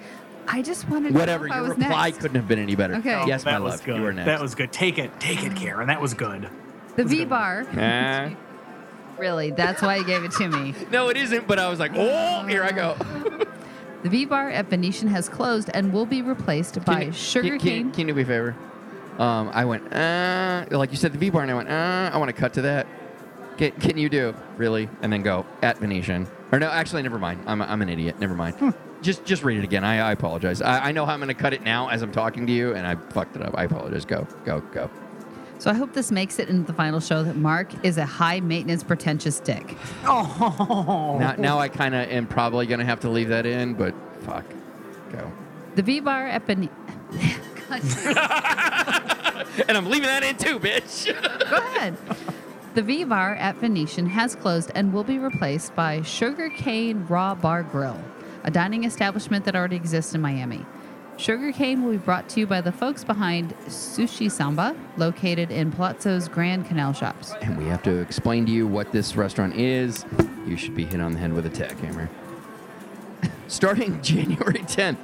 I just wanted to Whatever. know if I Your was reply next. couldn't have been any better. Okay. Yes, that my was love. good. You were next. That was good. Take it, take it, Karen. That was good. The V bar. Eh. Really, that's why you gave it to me. No, it isn't, but I was like, oh, here I go. The V bar at Venetian has closed and will be replaced by you- Sugar can, Cane. Can, can you do me a favor? Um, I went, uh, like you said, the V bar, and I went, uh, I want to cut to that. Can, can you do really? And then go at Venetian. Or no, actually, never mind. I'm, I'm an idiot. Never mind. Hmm. Just just read it again. I, I apologize. I, I know how I'm going to cut it now as I'm talking to you, and I fucked it up. I apologize. Go, go, go. So I hope this makes it into the final show that Mark is a high maintenance, pretentious dick. Oh. Now, now I kind of am probably going to have to leave that in, but fuck. Go. The V bar at Venetian. And I'm leaving that in too, bitch. Go ahead. The V Bar at Venetian has closed and will be replaced by Sugar Cane Raw Bar Grill, a dining establishment that already exists in Miami. Sugar Cane will be brought to you by the folks behind Sushi Samba, located in Palazzo's Grand Canal Shops. and we have to explain to you what this restaurant is. You should be hit on the head with a tack hammer. Starting January 10th.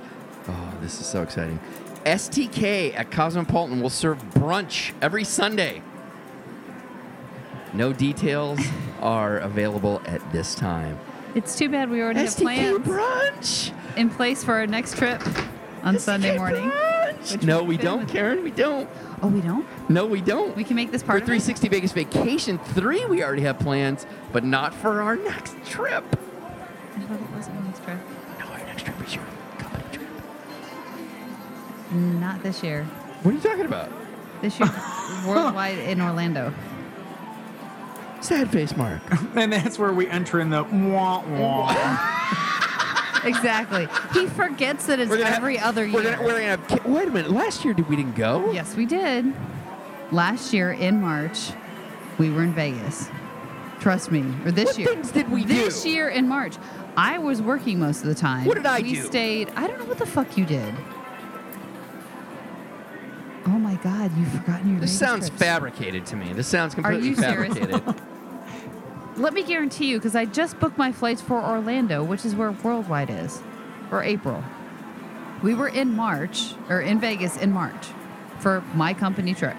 Oh, this is so exciting. STK at Cosmopolitan will serve brunch every Sunday. No details are available at this time. It's too bad we already have STK plans brunch in place for our next trip on Sunday morning. Which No, we're don't. Karen. We don't. Oh, we don't? No, we don't. We can make this For part of it? 360 Vegas Vacation 3, we already have plans, but not for our next trip. I thought it was our next trip. No, our next trip is your company trip. Not this year. What are you talking about? This year, worldwide in Orlando. Sad face mark. And that's where we enter in the wah wah. Exactly. He forgets that it's every other year. We're gonna, we're gonna have. ki- Wait a minute. Last year, did we didn't go? yes, we did. Last year in March, we were in Vegas. Trust me. Or this What year. things did we do? This do? year in March. I was working most of the time. What did I we do? stayed. I don't know what the fuck you did. Oh my God, you've forgotten your This Vegas sounds trips. fabricated to me. This sounds completely you serious? fabricated. Let me guarantee you, because I just booked my flights for Orlando, which is where Worldwide is, or April. We were in March, or in Vegas in March, for my company trip.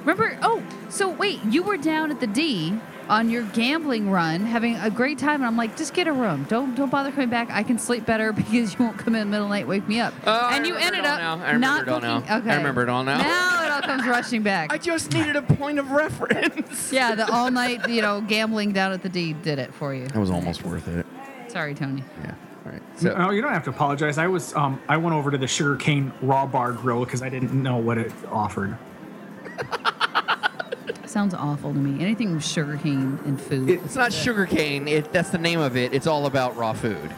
Remember? Oh, so wait, you were down at the D on your gambling run, having a great time, and I'm like, just get a room. Don't don't bother coming back. I can sleep better because you won't come in the middle of the night, wake me up. Oh, I and you ended up now. I remember not it all now. I remember it all now. Now it all comes rushing back. I just needed a point of reference. Yeah, the all night, you know, gambling down at the D did it for you. That was almost worth it. Sorry, Tony. Yeah. All right. So No, you don't have to apologize. I was um I went over to the sugarcane Raw Bar Grill because I didn't know what it offered. Sounds awful to me. Anything with sugarcane and food. it's not sugarcane. It, that's the name of it. It's all about raw food.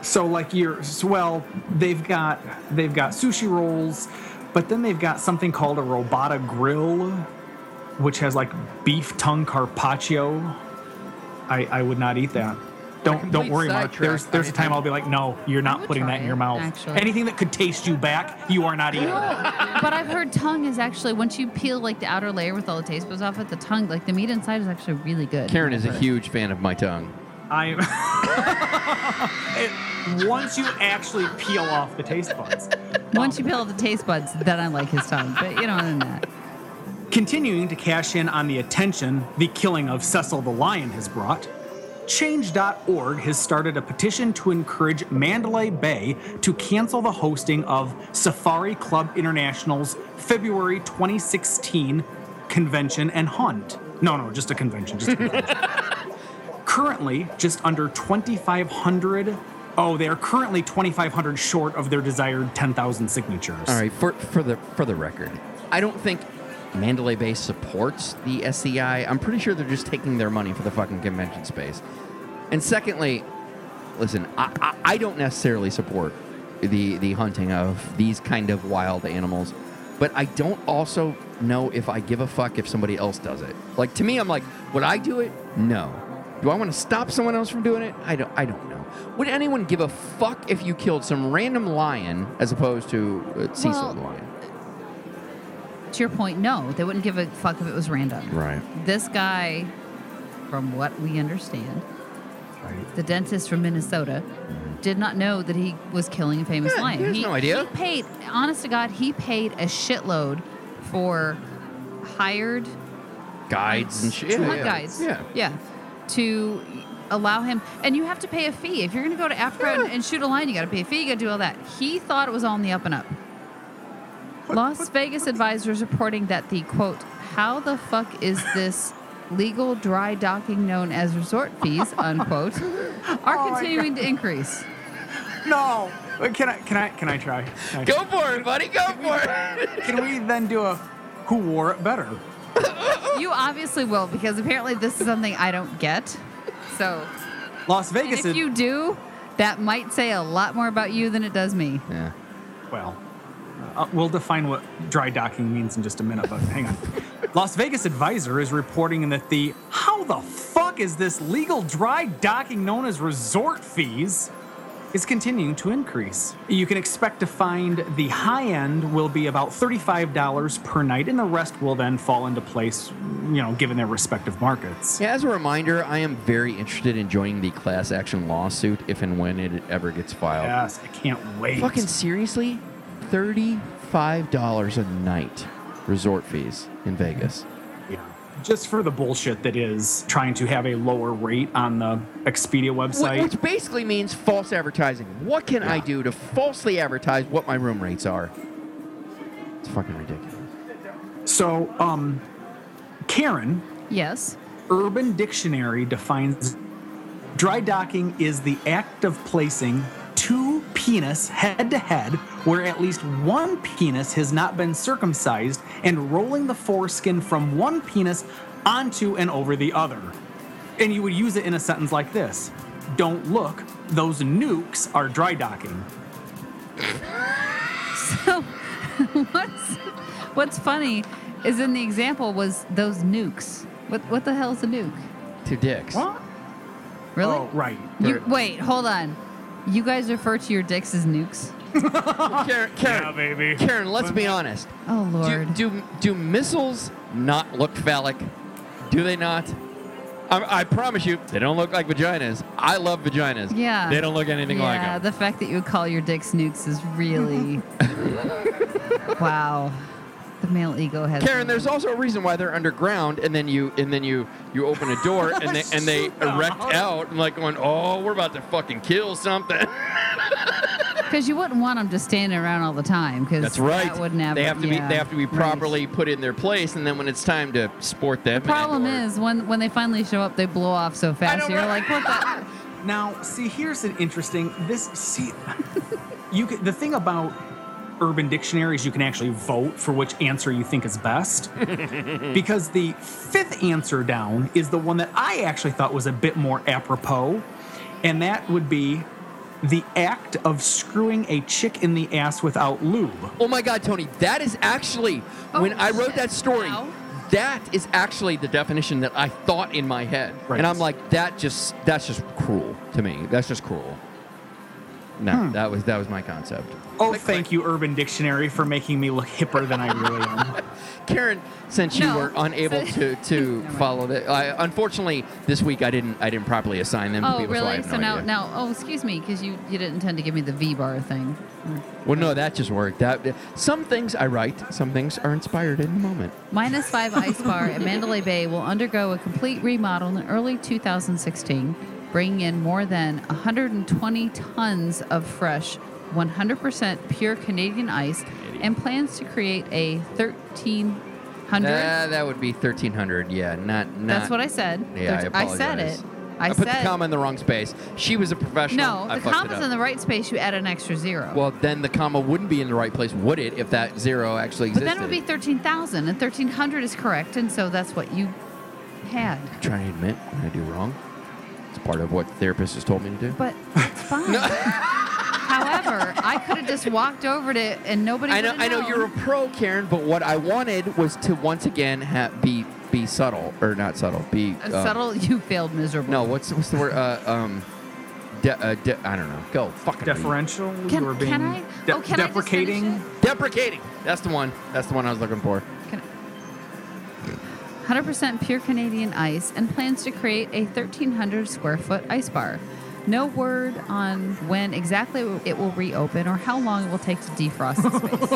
So like you're so, well, they've got they've got sushi rolls, but then they've got something called a robata grill, which has like beef tongue carpaccio. I I would not eat that. Don't don't worry, Mark. sidetrack. There's there's a time I'll be like, no, you're not would putting try that in your it, mouth. actually. Anything that could taste you back, you are not eating. but I've heard tongue is actually once you peel like the outer layer with all the taste buds off it, the tongue, like the meat inside is actually really good. Karen is a I've heard. huge fan of my tongue. I It- once you actually peel off the taste buds. Once you peel off the taste buds, then I like his tongue. But you know, other than that, Continuing to cash in on the attention the killing of Cecil the Lion has brought, Change.org has started a petition to encourage Mandalay Bay to cancel the hosting of Safari Club International's February 2016 convention and hunt. No, no, just a convention. Just a convention. currently, just under 2,500. Oh, they are currently 2,500 short of their desired 10,000 signatures. All right, for for the for the record, I don't think Mandalay Bay supports the SCI. I'm pretty sure they're just taking their money for the fucking convention space. And secondly, listen, I, I, I don't necessarily support the the hunting of these kind of wild animals, but I don't also know if I give a fuck if somebody else does it. Like to me, I'm like, would I do it? No. Do I want to stop someone else from doing it? I don't. I don't know. Would anyone give a fuck if you killed some random lion as opposed to uh, Cecil Well, the lion? To your point, no, they wouldn't give a fuck if it was random. Right. This guy, from what we understand, the dentist from Minnesota, mm-hmm. did not know that he was killing a famous Yeah, lion. he has no idea. He paid, honest to God, he paid a shitload for hired Guides and shit. hunt guides. Yeah. Yeah. To allow him, and you have to pay a fee. If you're going to go to Africa and, and shoot a lion, you got to pay a fee, you got to do all that. He thought it was all on the up and up. Las Vegas Advisor's reporting that the quote, how the fuck is this legal dry docking known as resort fees, unquote, oh are Oh continuing to increase. No. Can I? Can I? Can I try? Can I Go for it, buddy. Go for it. Can we then do a who wore it better? You obviously will, because apparently this is something I don't get. So Las and Vegas. if is- you do, that might say a lot more about you than it does me. Yeah. well, uh, we'll define what dry docking means in just a minute, but hang on. Las Vegas Advisor is reporting that the how the fuck is this legal dry docking known as resort fees is continuing to increase. You can expect to find the high end will be about $35 per night, and the rest will then fall into place, you know, given their respective markets. Yeah, as a reminder, I am very interested in joining the class action lawsuit if and when it ever gets filed. Yes, I can't wait. Fucking seriously? $35 a night resort fees in Vegas. Yeah. Just for the bullshit that is trying to have a lower rate on the Expedia website. Which basically means false advertising. What can I do to falsely advertise what my room rates are? It's fucking ridiculous. So, um, Karen, Yes. Urban Dictionary defines dry docking is the act of placing two penis head to head where at least one penis has not been circumcised and rolling the foreskin from one penis onto and over the other. And you would use it in a sentence like this Don't look, those nukes are dry docking. So what's what's funny is in the example was those nukes. What what the hell is a nuke? Two dicks. What? Really? Oh, right. You, wait, hold on. You guys refer to your dicks as nukes? Karen, Karen, Yeah, baby. Karen, let's be honest. Oh Do, lord. do do missiles not look phallic? Do they not? I, I promise you, they don't look like vaginas. I love vaginas. yeah. They don't look anything like Yeah, them. the fact that you would call your dicks nukes is really wow. The male ego has. Karen, there's also a reason why they're underground, and then you and then you you open a door and they and they erect out and like going, oh, we're about to fucking kill something. because you wouldn't want them just standing around all the time. Because That's right. That would never. they have to be they have to be right. properly put in their place, and then when it's time to sport them. The problem and or- is when when they finally show up, they blow off so fast. You're like, what the? Now, see, here's an interesting. This see, you can, the thing about Urban Dictionary is you can actually vote for which answer you think is best, because the fifth answer down is the one that I actually thought was a bit more apropos, and that would be the act of screwing a chick in the ass without lube. Oh my God, Tony, that is actually oh, when Oh, I wrote shit. that story. Wow. That is actually the definition that I thought in my head, Right. and I'm like, that just that's just cruel to me. That's just cruel. no, hmm. that was that was my concept. Oh, thank you, Urban Dictionary, for making me look hipper than I really am. Karen, since you No. were unable to to Never mind. follow the, I, unfortunately this week I didn't I didn't properly assign them to Oh, people, so I really? have no So now, idea. now, oh, excuse me, because you you didn't intend to give me the V bar thing. Well, no, that just worked. That some things I write, some things are inspired in the moment. Minus five Ice Bar at Mandalay Bay will undergo a complete remodel in early 2016, bringing in more than 120 tons of fresh, 100% pure Canadian ice, and plans to create a 1,300. Uh, that would be thirteen hundred. Yeah, not not. That's what I said. Yeah, I apologize. said it. I, put said the comma in the wrong space. She was a professional. no. I The comma's in the right space. You add an extra zero. Well, then the comma wouldn't be in the right place, would it? If that zero actually existed. but then it would be 13,000, and 1,300 is correct, and so that's what you had. I'm trying to admit when I do wrong. It's part of what the therapist has told me to do. But it's fine. However, I could have just walked over to it and nobody. I know, would've I know known. you're a pro, Karen, but what I wanted was to once again ha- be be subtle or not subtle, be Uh, um, subtle. You failed miserably. No, what's what's the word? Uh, um, de- uh, de- I don't know. Go fucking read. Deferential? Can- you were being can I? de- Oh, can I deprecating? finish Deprecating. That's the one. That's the one I was looking for. 100% pure Canadian ice and plans to create a 1,300 square foot ice bar. No word on when exactly it will reopen or how long it will take to defrost the space.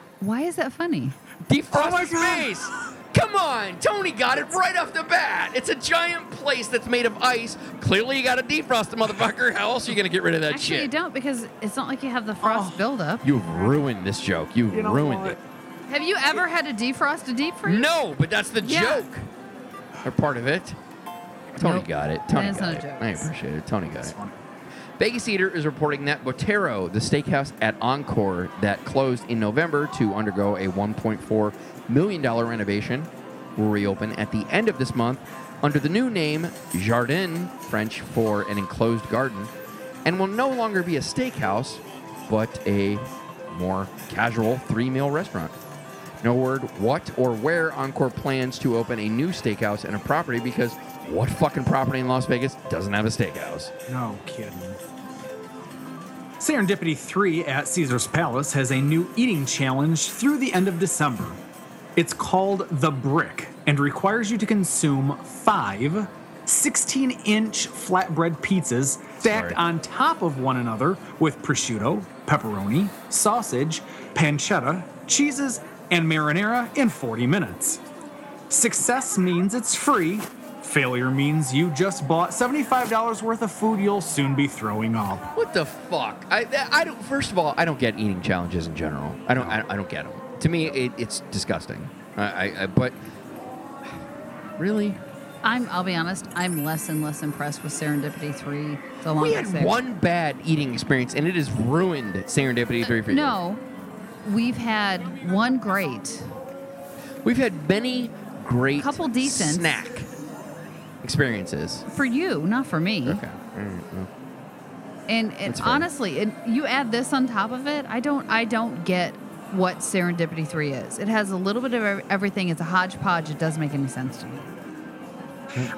Why is that funny? Defrost oh my the God. space. Come on, Tony got it right off the bat. It's a giant place that's made of ice. Clearly, you got to defrost the motherfucker. How else are you gonna get rid of that Actually, you don't because it's not like you have the frost oh. buildup. You've ruined this joke. You've You ruined it. Have you ever had to defrost a deep freeze? No, but that's the Yeah. joke. Or part of it. Tony Nope. got it. Tony That is got not a it. joke. I appreciate it. Tony got That's it. funny. Vegas Eater is reporting that Botero, the steakhouse at Encore that closed in November to undergo a $1.4 million renovation, will reopen at the end of this month under the new name Jardin, French for an enclosed garden, and will no longer be a steakhouse, but a more casual three meal restaurant. No word what or where Encore plans to open a new steakhouse and a property because what fucking property in Las Vegas doesn't have a steakhouse? No kidding. Serendipity 3 at Caesar's Palace has a new eating challenge through the end of December. It's called The Brick and requires you to consume five 16 inch flatbread pizzas stacked Sorry. on top of one another with prosciutto, pepperoni, sausage, pancetta, cheeses, and marinara in 40 minutes. Success means it's free. Failure means you just bought $75 worth of food you'll soon be throwing up. What the fuck? I, I don't. First of all, I don't get eating challenges in general. I don't. I, I don't get them. To me, it, it's disgusting. I, I, I. But really, I'm. I'll be honest. I'm less and less impressed with Serendipity Three. The longer we had it's there. one bad eating experience, and it has ruined Serendipity Three for you. Uh, no, we've had one great. we've had many great, Couple decent. snack experiences. For you, not for me. Okay. Right, well. And, and honestly, it, you add this on top of it. I don't. I don't get what Serendipity Three is. It has a little bit of everything. It's a hodgepodge. It doesn't make any sense to me.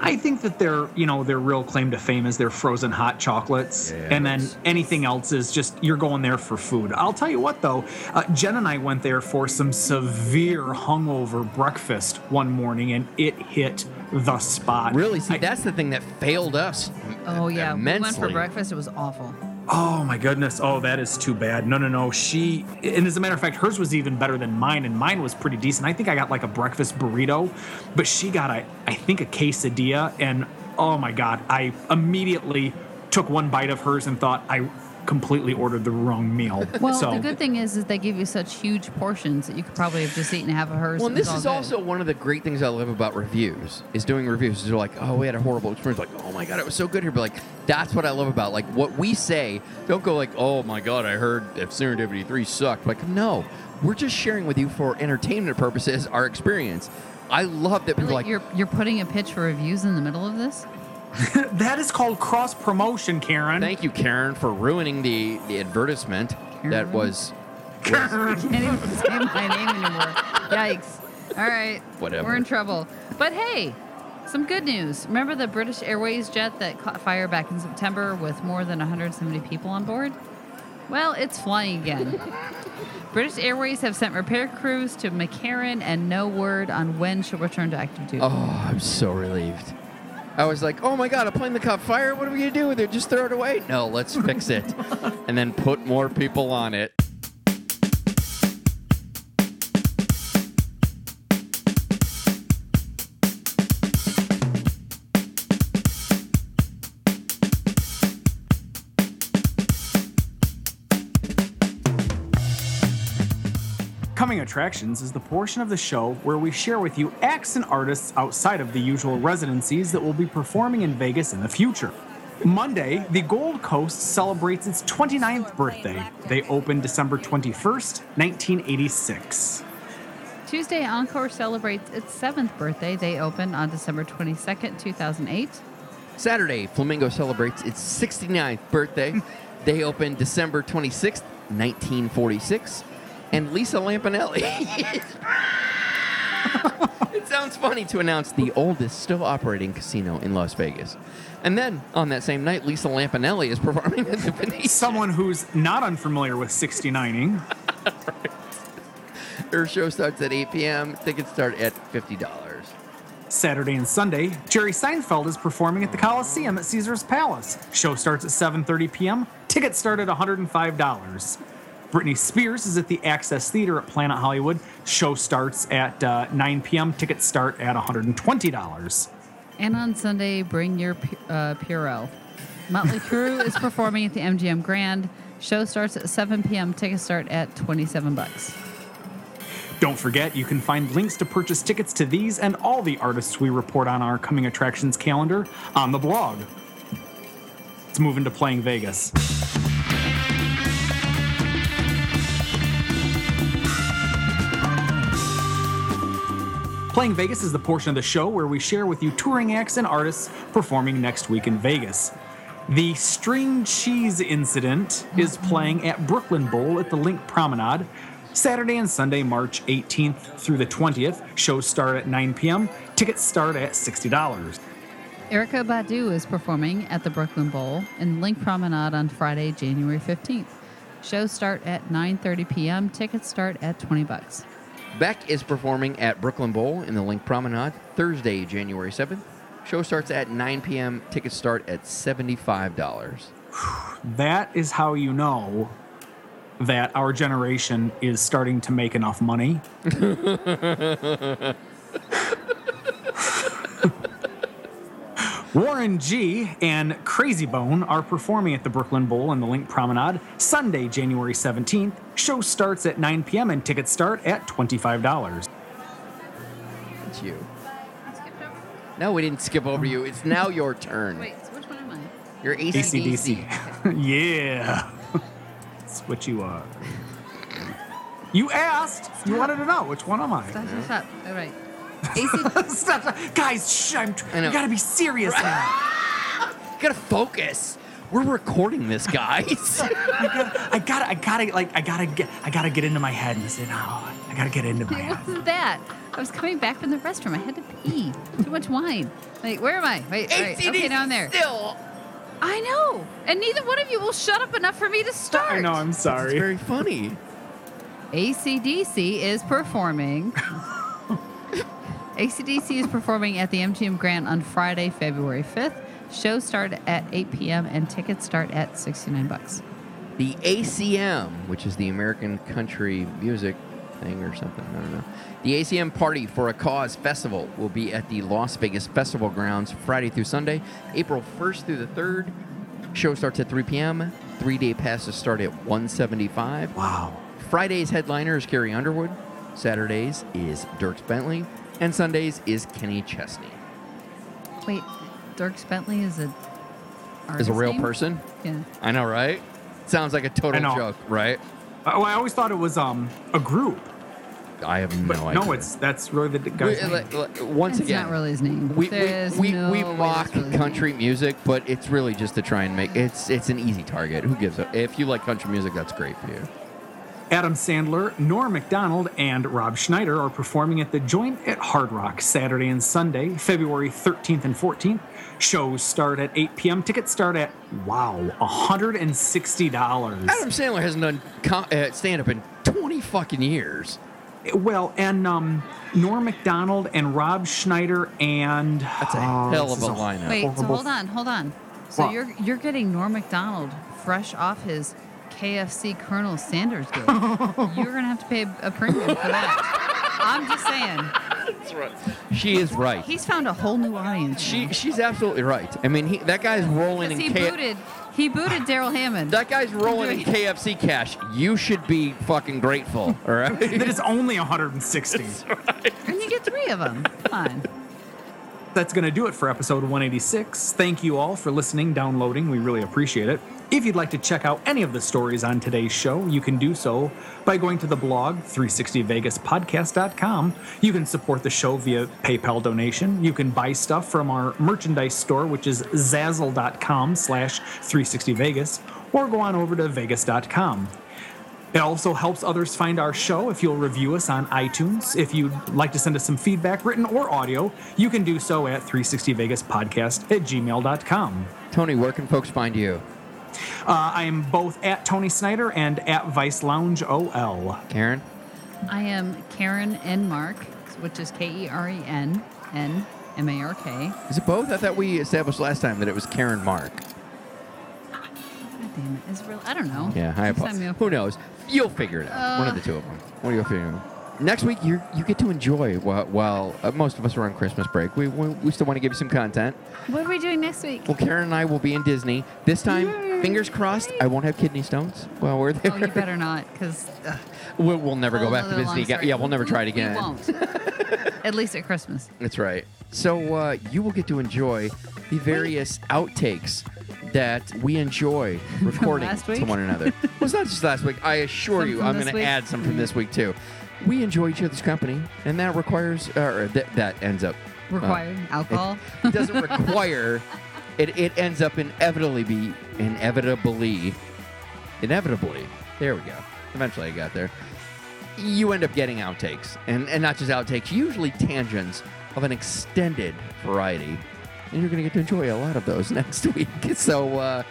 I think that their, you know, their real claim to fame is their frozen hot chocolates, Yeah. and then anything else is just you're going there for food. I'll tell you what, though, uh, Jen and I went there for some severe hungover breakfast one morning, and it hit the spot. Really, see, I- that's the thing that failed us. Oh yeah, we went for breakfast. It was awful. Oh my goodness. Oh, that is too bad. No, no, no. She, and as a matter of fact, hers was even better than mine, and mine was pretty decent. I think I got like a breakfast burrito, but she got a, I think a quesadilla, and oh my god, I immediately took one bite of hers and thought I completely ordered the wrong meal. Well, so, the good thing is, is they give you such huge portions that you could probably have just eaten half of hers. Well, and and this is all also one of the great things I love about reviews is doing reviews. They're like, oh, we had a horrible experience. Like, oh my god, it was so good here. But like, that's what I love about like what we say. Don't go like, oh my god, I heard if Serendipity Three sucked. Like, no, we're just sharing with you for entertainment purposes our experience. I love that people Really, like, you're you're putting a pitch for reviews in the middle of this. that is called cross promotion, Keren. thank you, Keren, for ruining the the advertisement that Keren? was. I can't even say my name anymore. Yikes! All right, Whatever. We're in trouble. But hey, Some good news. Remember the British Airways jet that caught fire back in September with more than 170 people on board? Well, it's flying again. British Airways have sent repair crews to McCarran and no word on when she'll return to active duty. Oh, I'm so relieved. I was like, oh my god, a plane that caught fire? What are we gonna do with it? Just throw it away? No, let's fix it. and then put more people on it. Attractions is the portion of the show where we share with you acts and artists outside of the usual residencies that will be performing in Vegas in the future. Monday, the Gold Coast celebrates its 29th birthday. They opened December 21st, 1986. Tuesday, Encore celebrates its seventh birthday. They opened on December 22nd, 2008. Saturday, Flamingo celebrates its 69th birthday. they opened December 26th, 1946. And Lisa Lampanelli. it sounds funny to announce the oldest still operating casino in Las Vegas. And then on that same night, Lisa Lampanelli is performing at the Venetian. Someone who's not unfamiliar with 69ing. Her show starts at 8 p.m. Tickets start at $50. Saturday and Sunday, Jerry Seinfeld is performing at the Coliseum at Caesar's Palace. Show starts at 7:30 p.m. Tickets start at $105. Britney Spears is at the Axis Theater at Planet Hollywood. Show starts at uh, 9 p.m. Tickets start at $120. And on Sunday, bring your uh, Purell. Motley Crue is performing at the MGM Grand. Show starts at 7 p.m. Tickets start at 27 bucks. Don't forget, you can find links to purchase tickets to these and all the artists we report on our coming attractions calendar on the blog. Let's move into playing Vegas. Playing Vegas is the portion of the show where we share with you touring acts and artists performing next week in Vegas. The String Cheese Incident is playing at Brooklyn Bowl at the Linq Promenade Saturday and Sunday, March 18th through the 20th. Shows start at 9 p.m. Tickets start at $60. Erykah Badu is performing at the Brooklyn Bowl in Linq Promenade on Friday, January 15th. Shows start at 9:30 p.m. Tickets start at 20 bucks. Beck is performing at Brooklyn Bowl in the Linq Promenade Thursday, January 7th. Show starts at 9 p.m. Tickets start at $75. That is how you know that our generation is starting to make enough money. Warren G and Krayzie Bone are performing at the Brooklyn Bowl in the Linq Promenade Sunday, January 17th. Show starts at 9 p.m. and tickets start at $25. It's you. No, we didn't skip over you. It's now your turn. Wait, so which one am I? You're ACDC. ACDC. yeah. That's what you are. You asked. You wanted to know which one am I? Stop, stop, stop. All right. AC, Stop, stop. Guys, shh, I'm, I know. you gotta be serious now. gotta focus. We're recording this, guys. I gotta, I gotta, I gotta, like, I gotta get, I gotta get into my head and say, no, I gotta get into my it head. wasn't that. I was coming back from the restroom. I had to pee. Too much wine. Like, where am I? Wait, all right. okay, now I'm there. Still. I know. And neither one of you will shut up enough for me to start. I know, I'm It's sorry. very funny. ACDC is performing. ACDC is performing at the MGM Grand on Friday, February 5th. Shows start at 8 p.m. and tickets start at 69 bucks. The ACM, which is the American Country Music thing or something, I don't know. The ACM Party for a Cause Festival will be at the Las Vegas Festival Grounds Friday through Sunday, April 1st through the 3rd. Show starts at 3 p.m. Three-day passes start at 175. Wow. Fridays headliner is Carrie Underwood. Saturdays is Dierks Bentley. And Sundays is Kenny Chesney. Wait, Dierks Bentley is a Is a real name? person. Yeah. I know, right? Sounds like a total joke, right? Oh, I always thought it was um a group, I have no but idea. no, it's that's really the d- We- guy's name. like- like, once It's again, not really his name. we, we, There's we, no we mock really country name. music, but it's really just to try and make it's it's an easy target. Who gives a if you like country music, that's great for you. Adam Sandler, Norm MacDonald, and Rob Schneider are performing at the Joint at Hard Rock Saturday and Sunday, February 13th and 14th. Shows start at 8 p.m. Tickets start at, wow, $160. Adam Sandler hasn't done com- uh, stand up in 20 fucking years. Well, and um, Norm MacDonald and Rob Schneider and. That's a Oh, hell of a is lineup. Wait, so hold on, hold on. So What? you're you're getting Norm Macdonald fresh off his KFC Colonel Sanders gig. you're gonna have to pay a premium for that. I'm just saying. That's right. She is right. He's found a whole new audience. She she's absolutely right. I mean, he, that guy's rolling in he K- booted he booted Darrell Hammond. that guy's rolling in KFC cash. You should be fucking grateful. All right. That is only 160. and you get three of them. Come on. That's going to do it for episode 186. Thank you all for listening, downloading. We really appreciate it. If you'd like to check out any of the stories on today's show, you can do so by going to the blog 360vegaspodcast.com. You can support the show via PayPal donation. You can buy stuff from our merchandise store, which is zazzle.com slash 360vegas, or go on over to vegas.com. It also helps others find our show if you'll review us on iTunes. If you'd like to send us some feedback, written or audio, you can do so at 360vegaspodcast at gmail.com. Tony, where can folks find you? Uh, I am both at Tony Snyder and at Vice Lounge OL. Keren? I am Keren N. Mark, which is K E R E N N M A R K. Is it both? I thought we established last time that it was Keren Mark. God damn it. Is it real? I don't know. Yeah, I apologize. Who knows? You'll figure it out. One of the two of them. What are you figure it out? Next week, you you get to enjoy while, while uh, most of us are on Christmas break. We, we, we still want to give you some content. What are we doing next week? Well, Karen and I will be in Disney. This time, fingers crossed, I won't have kidney stones while we're there. Oh, you better not, because we'll, we'll never go back to Disney again. Yeah, we'll never try it again. We won't. At least at Christmas. That's right. So uh, you will get to enjoy the various outtakes that we enjoy recording to one another. well, it's not just last week. I assure Some you, I'm going to add some from this week too. We enjoy each other's company, and that requires, uh, or that, that ends up uh, Required alcohol. it doesn't require. It, it ends up inevitably be inevitably inevitably. There we go. Eventually, I got there. You end up getting outtakes, and and not just outtakes. Usually tangents of an extended variety, and you're gonna get to enjoy a lot of those next week. So uh,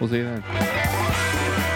we'll see you then.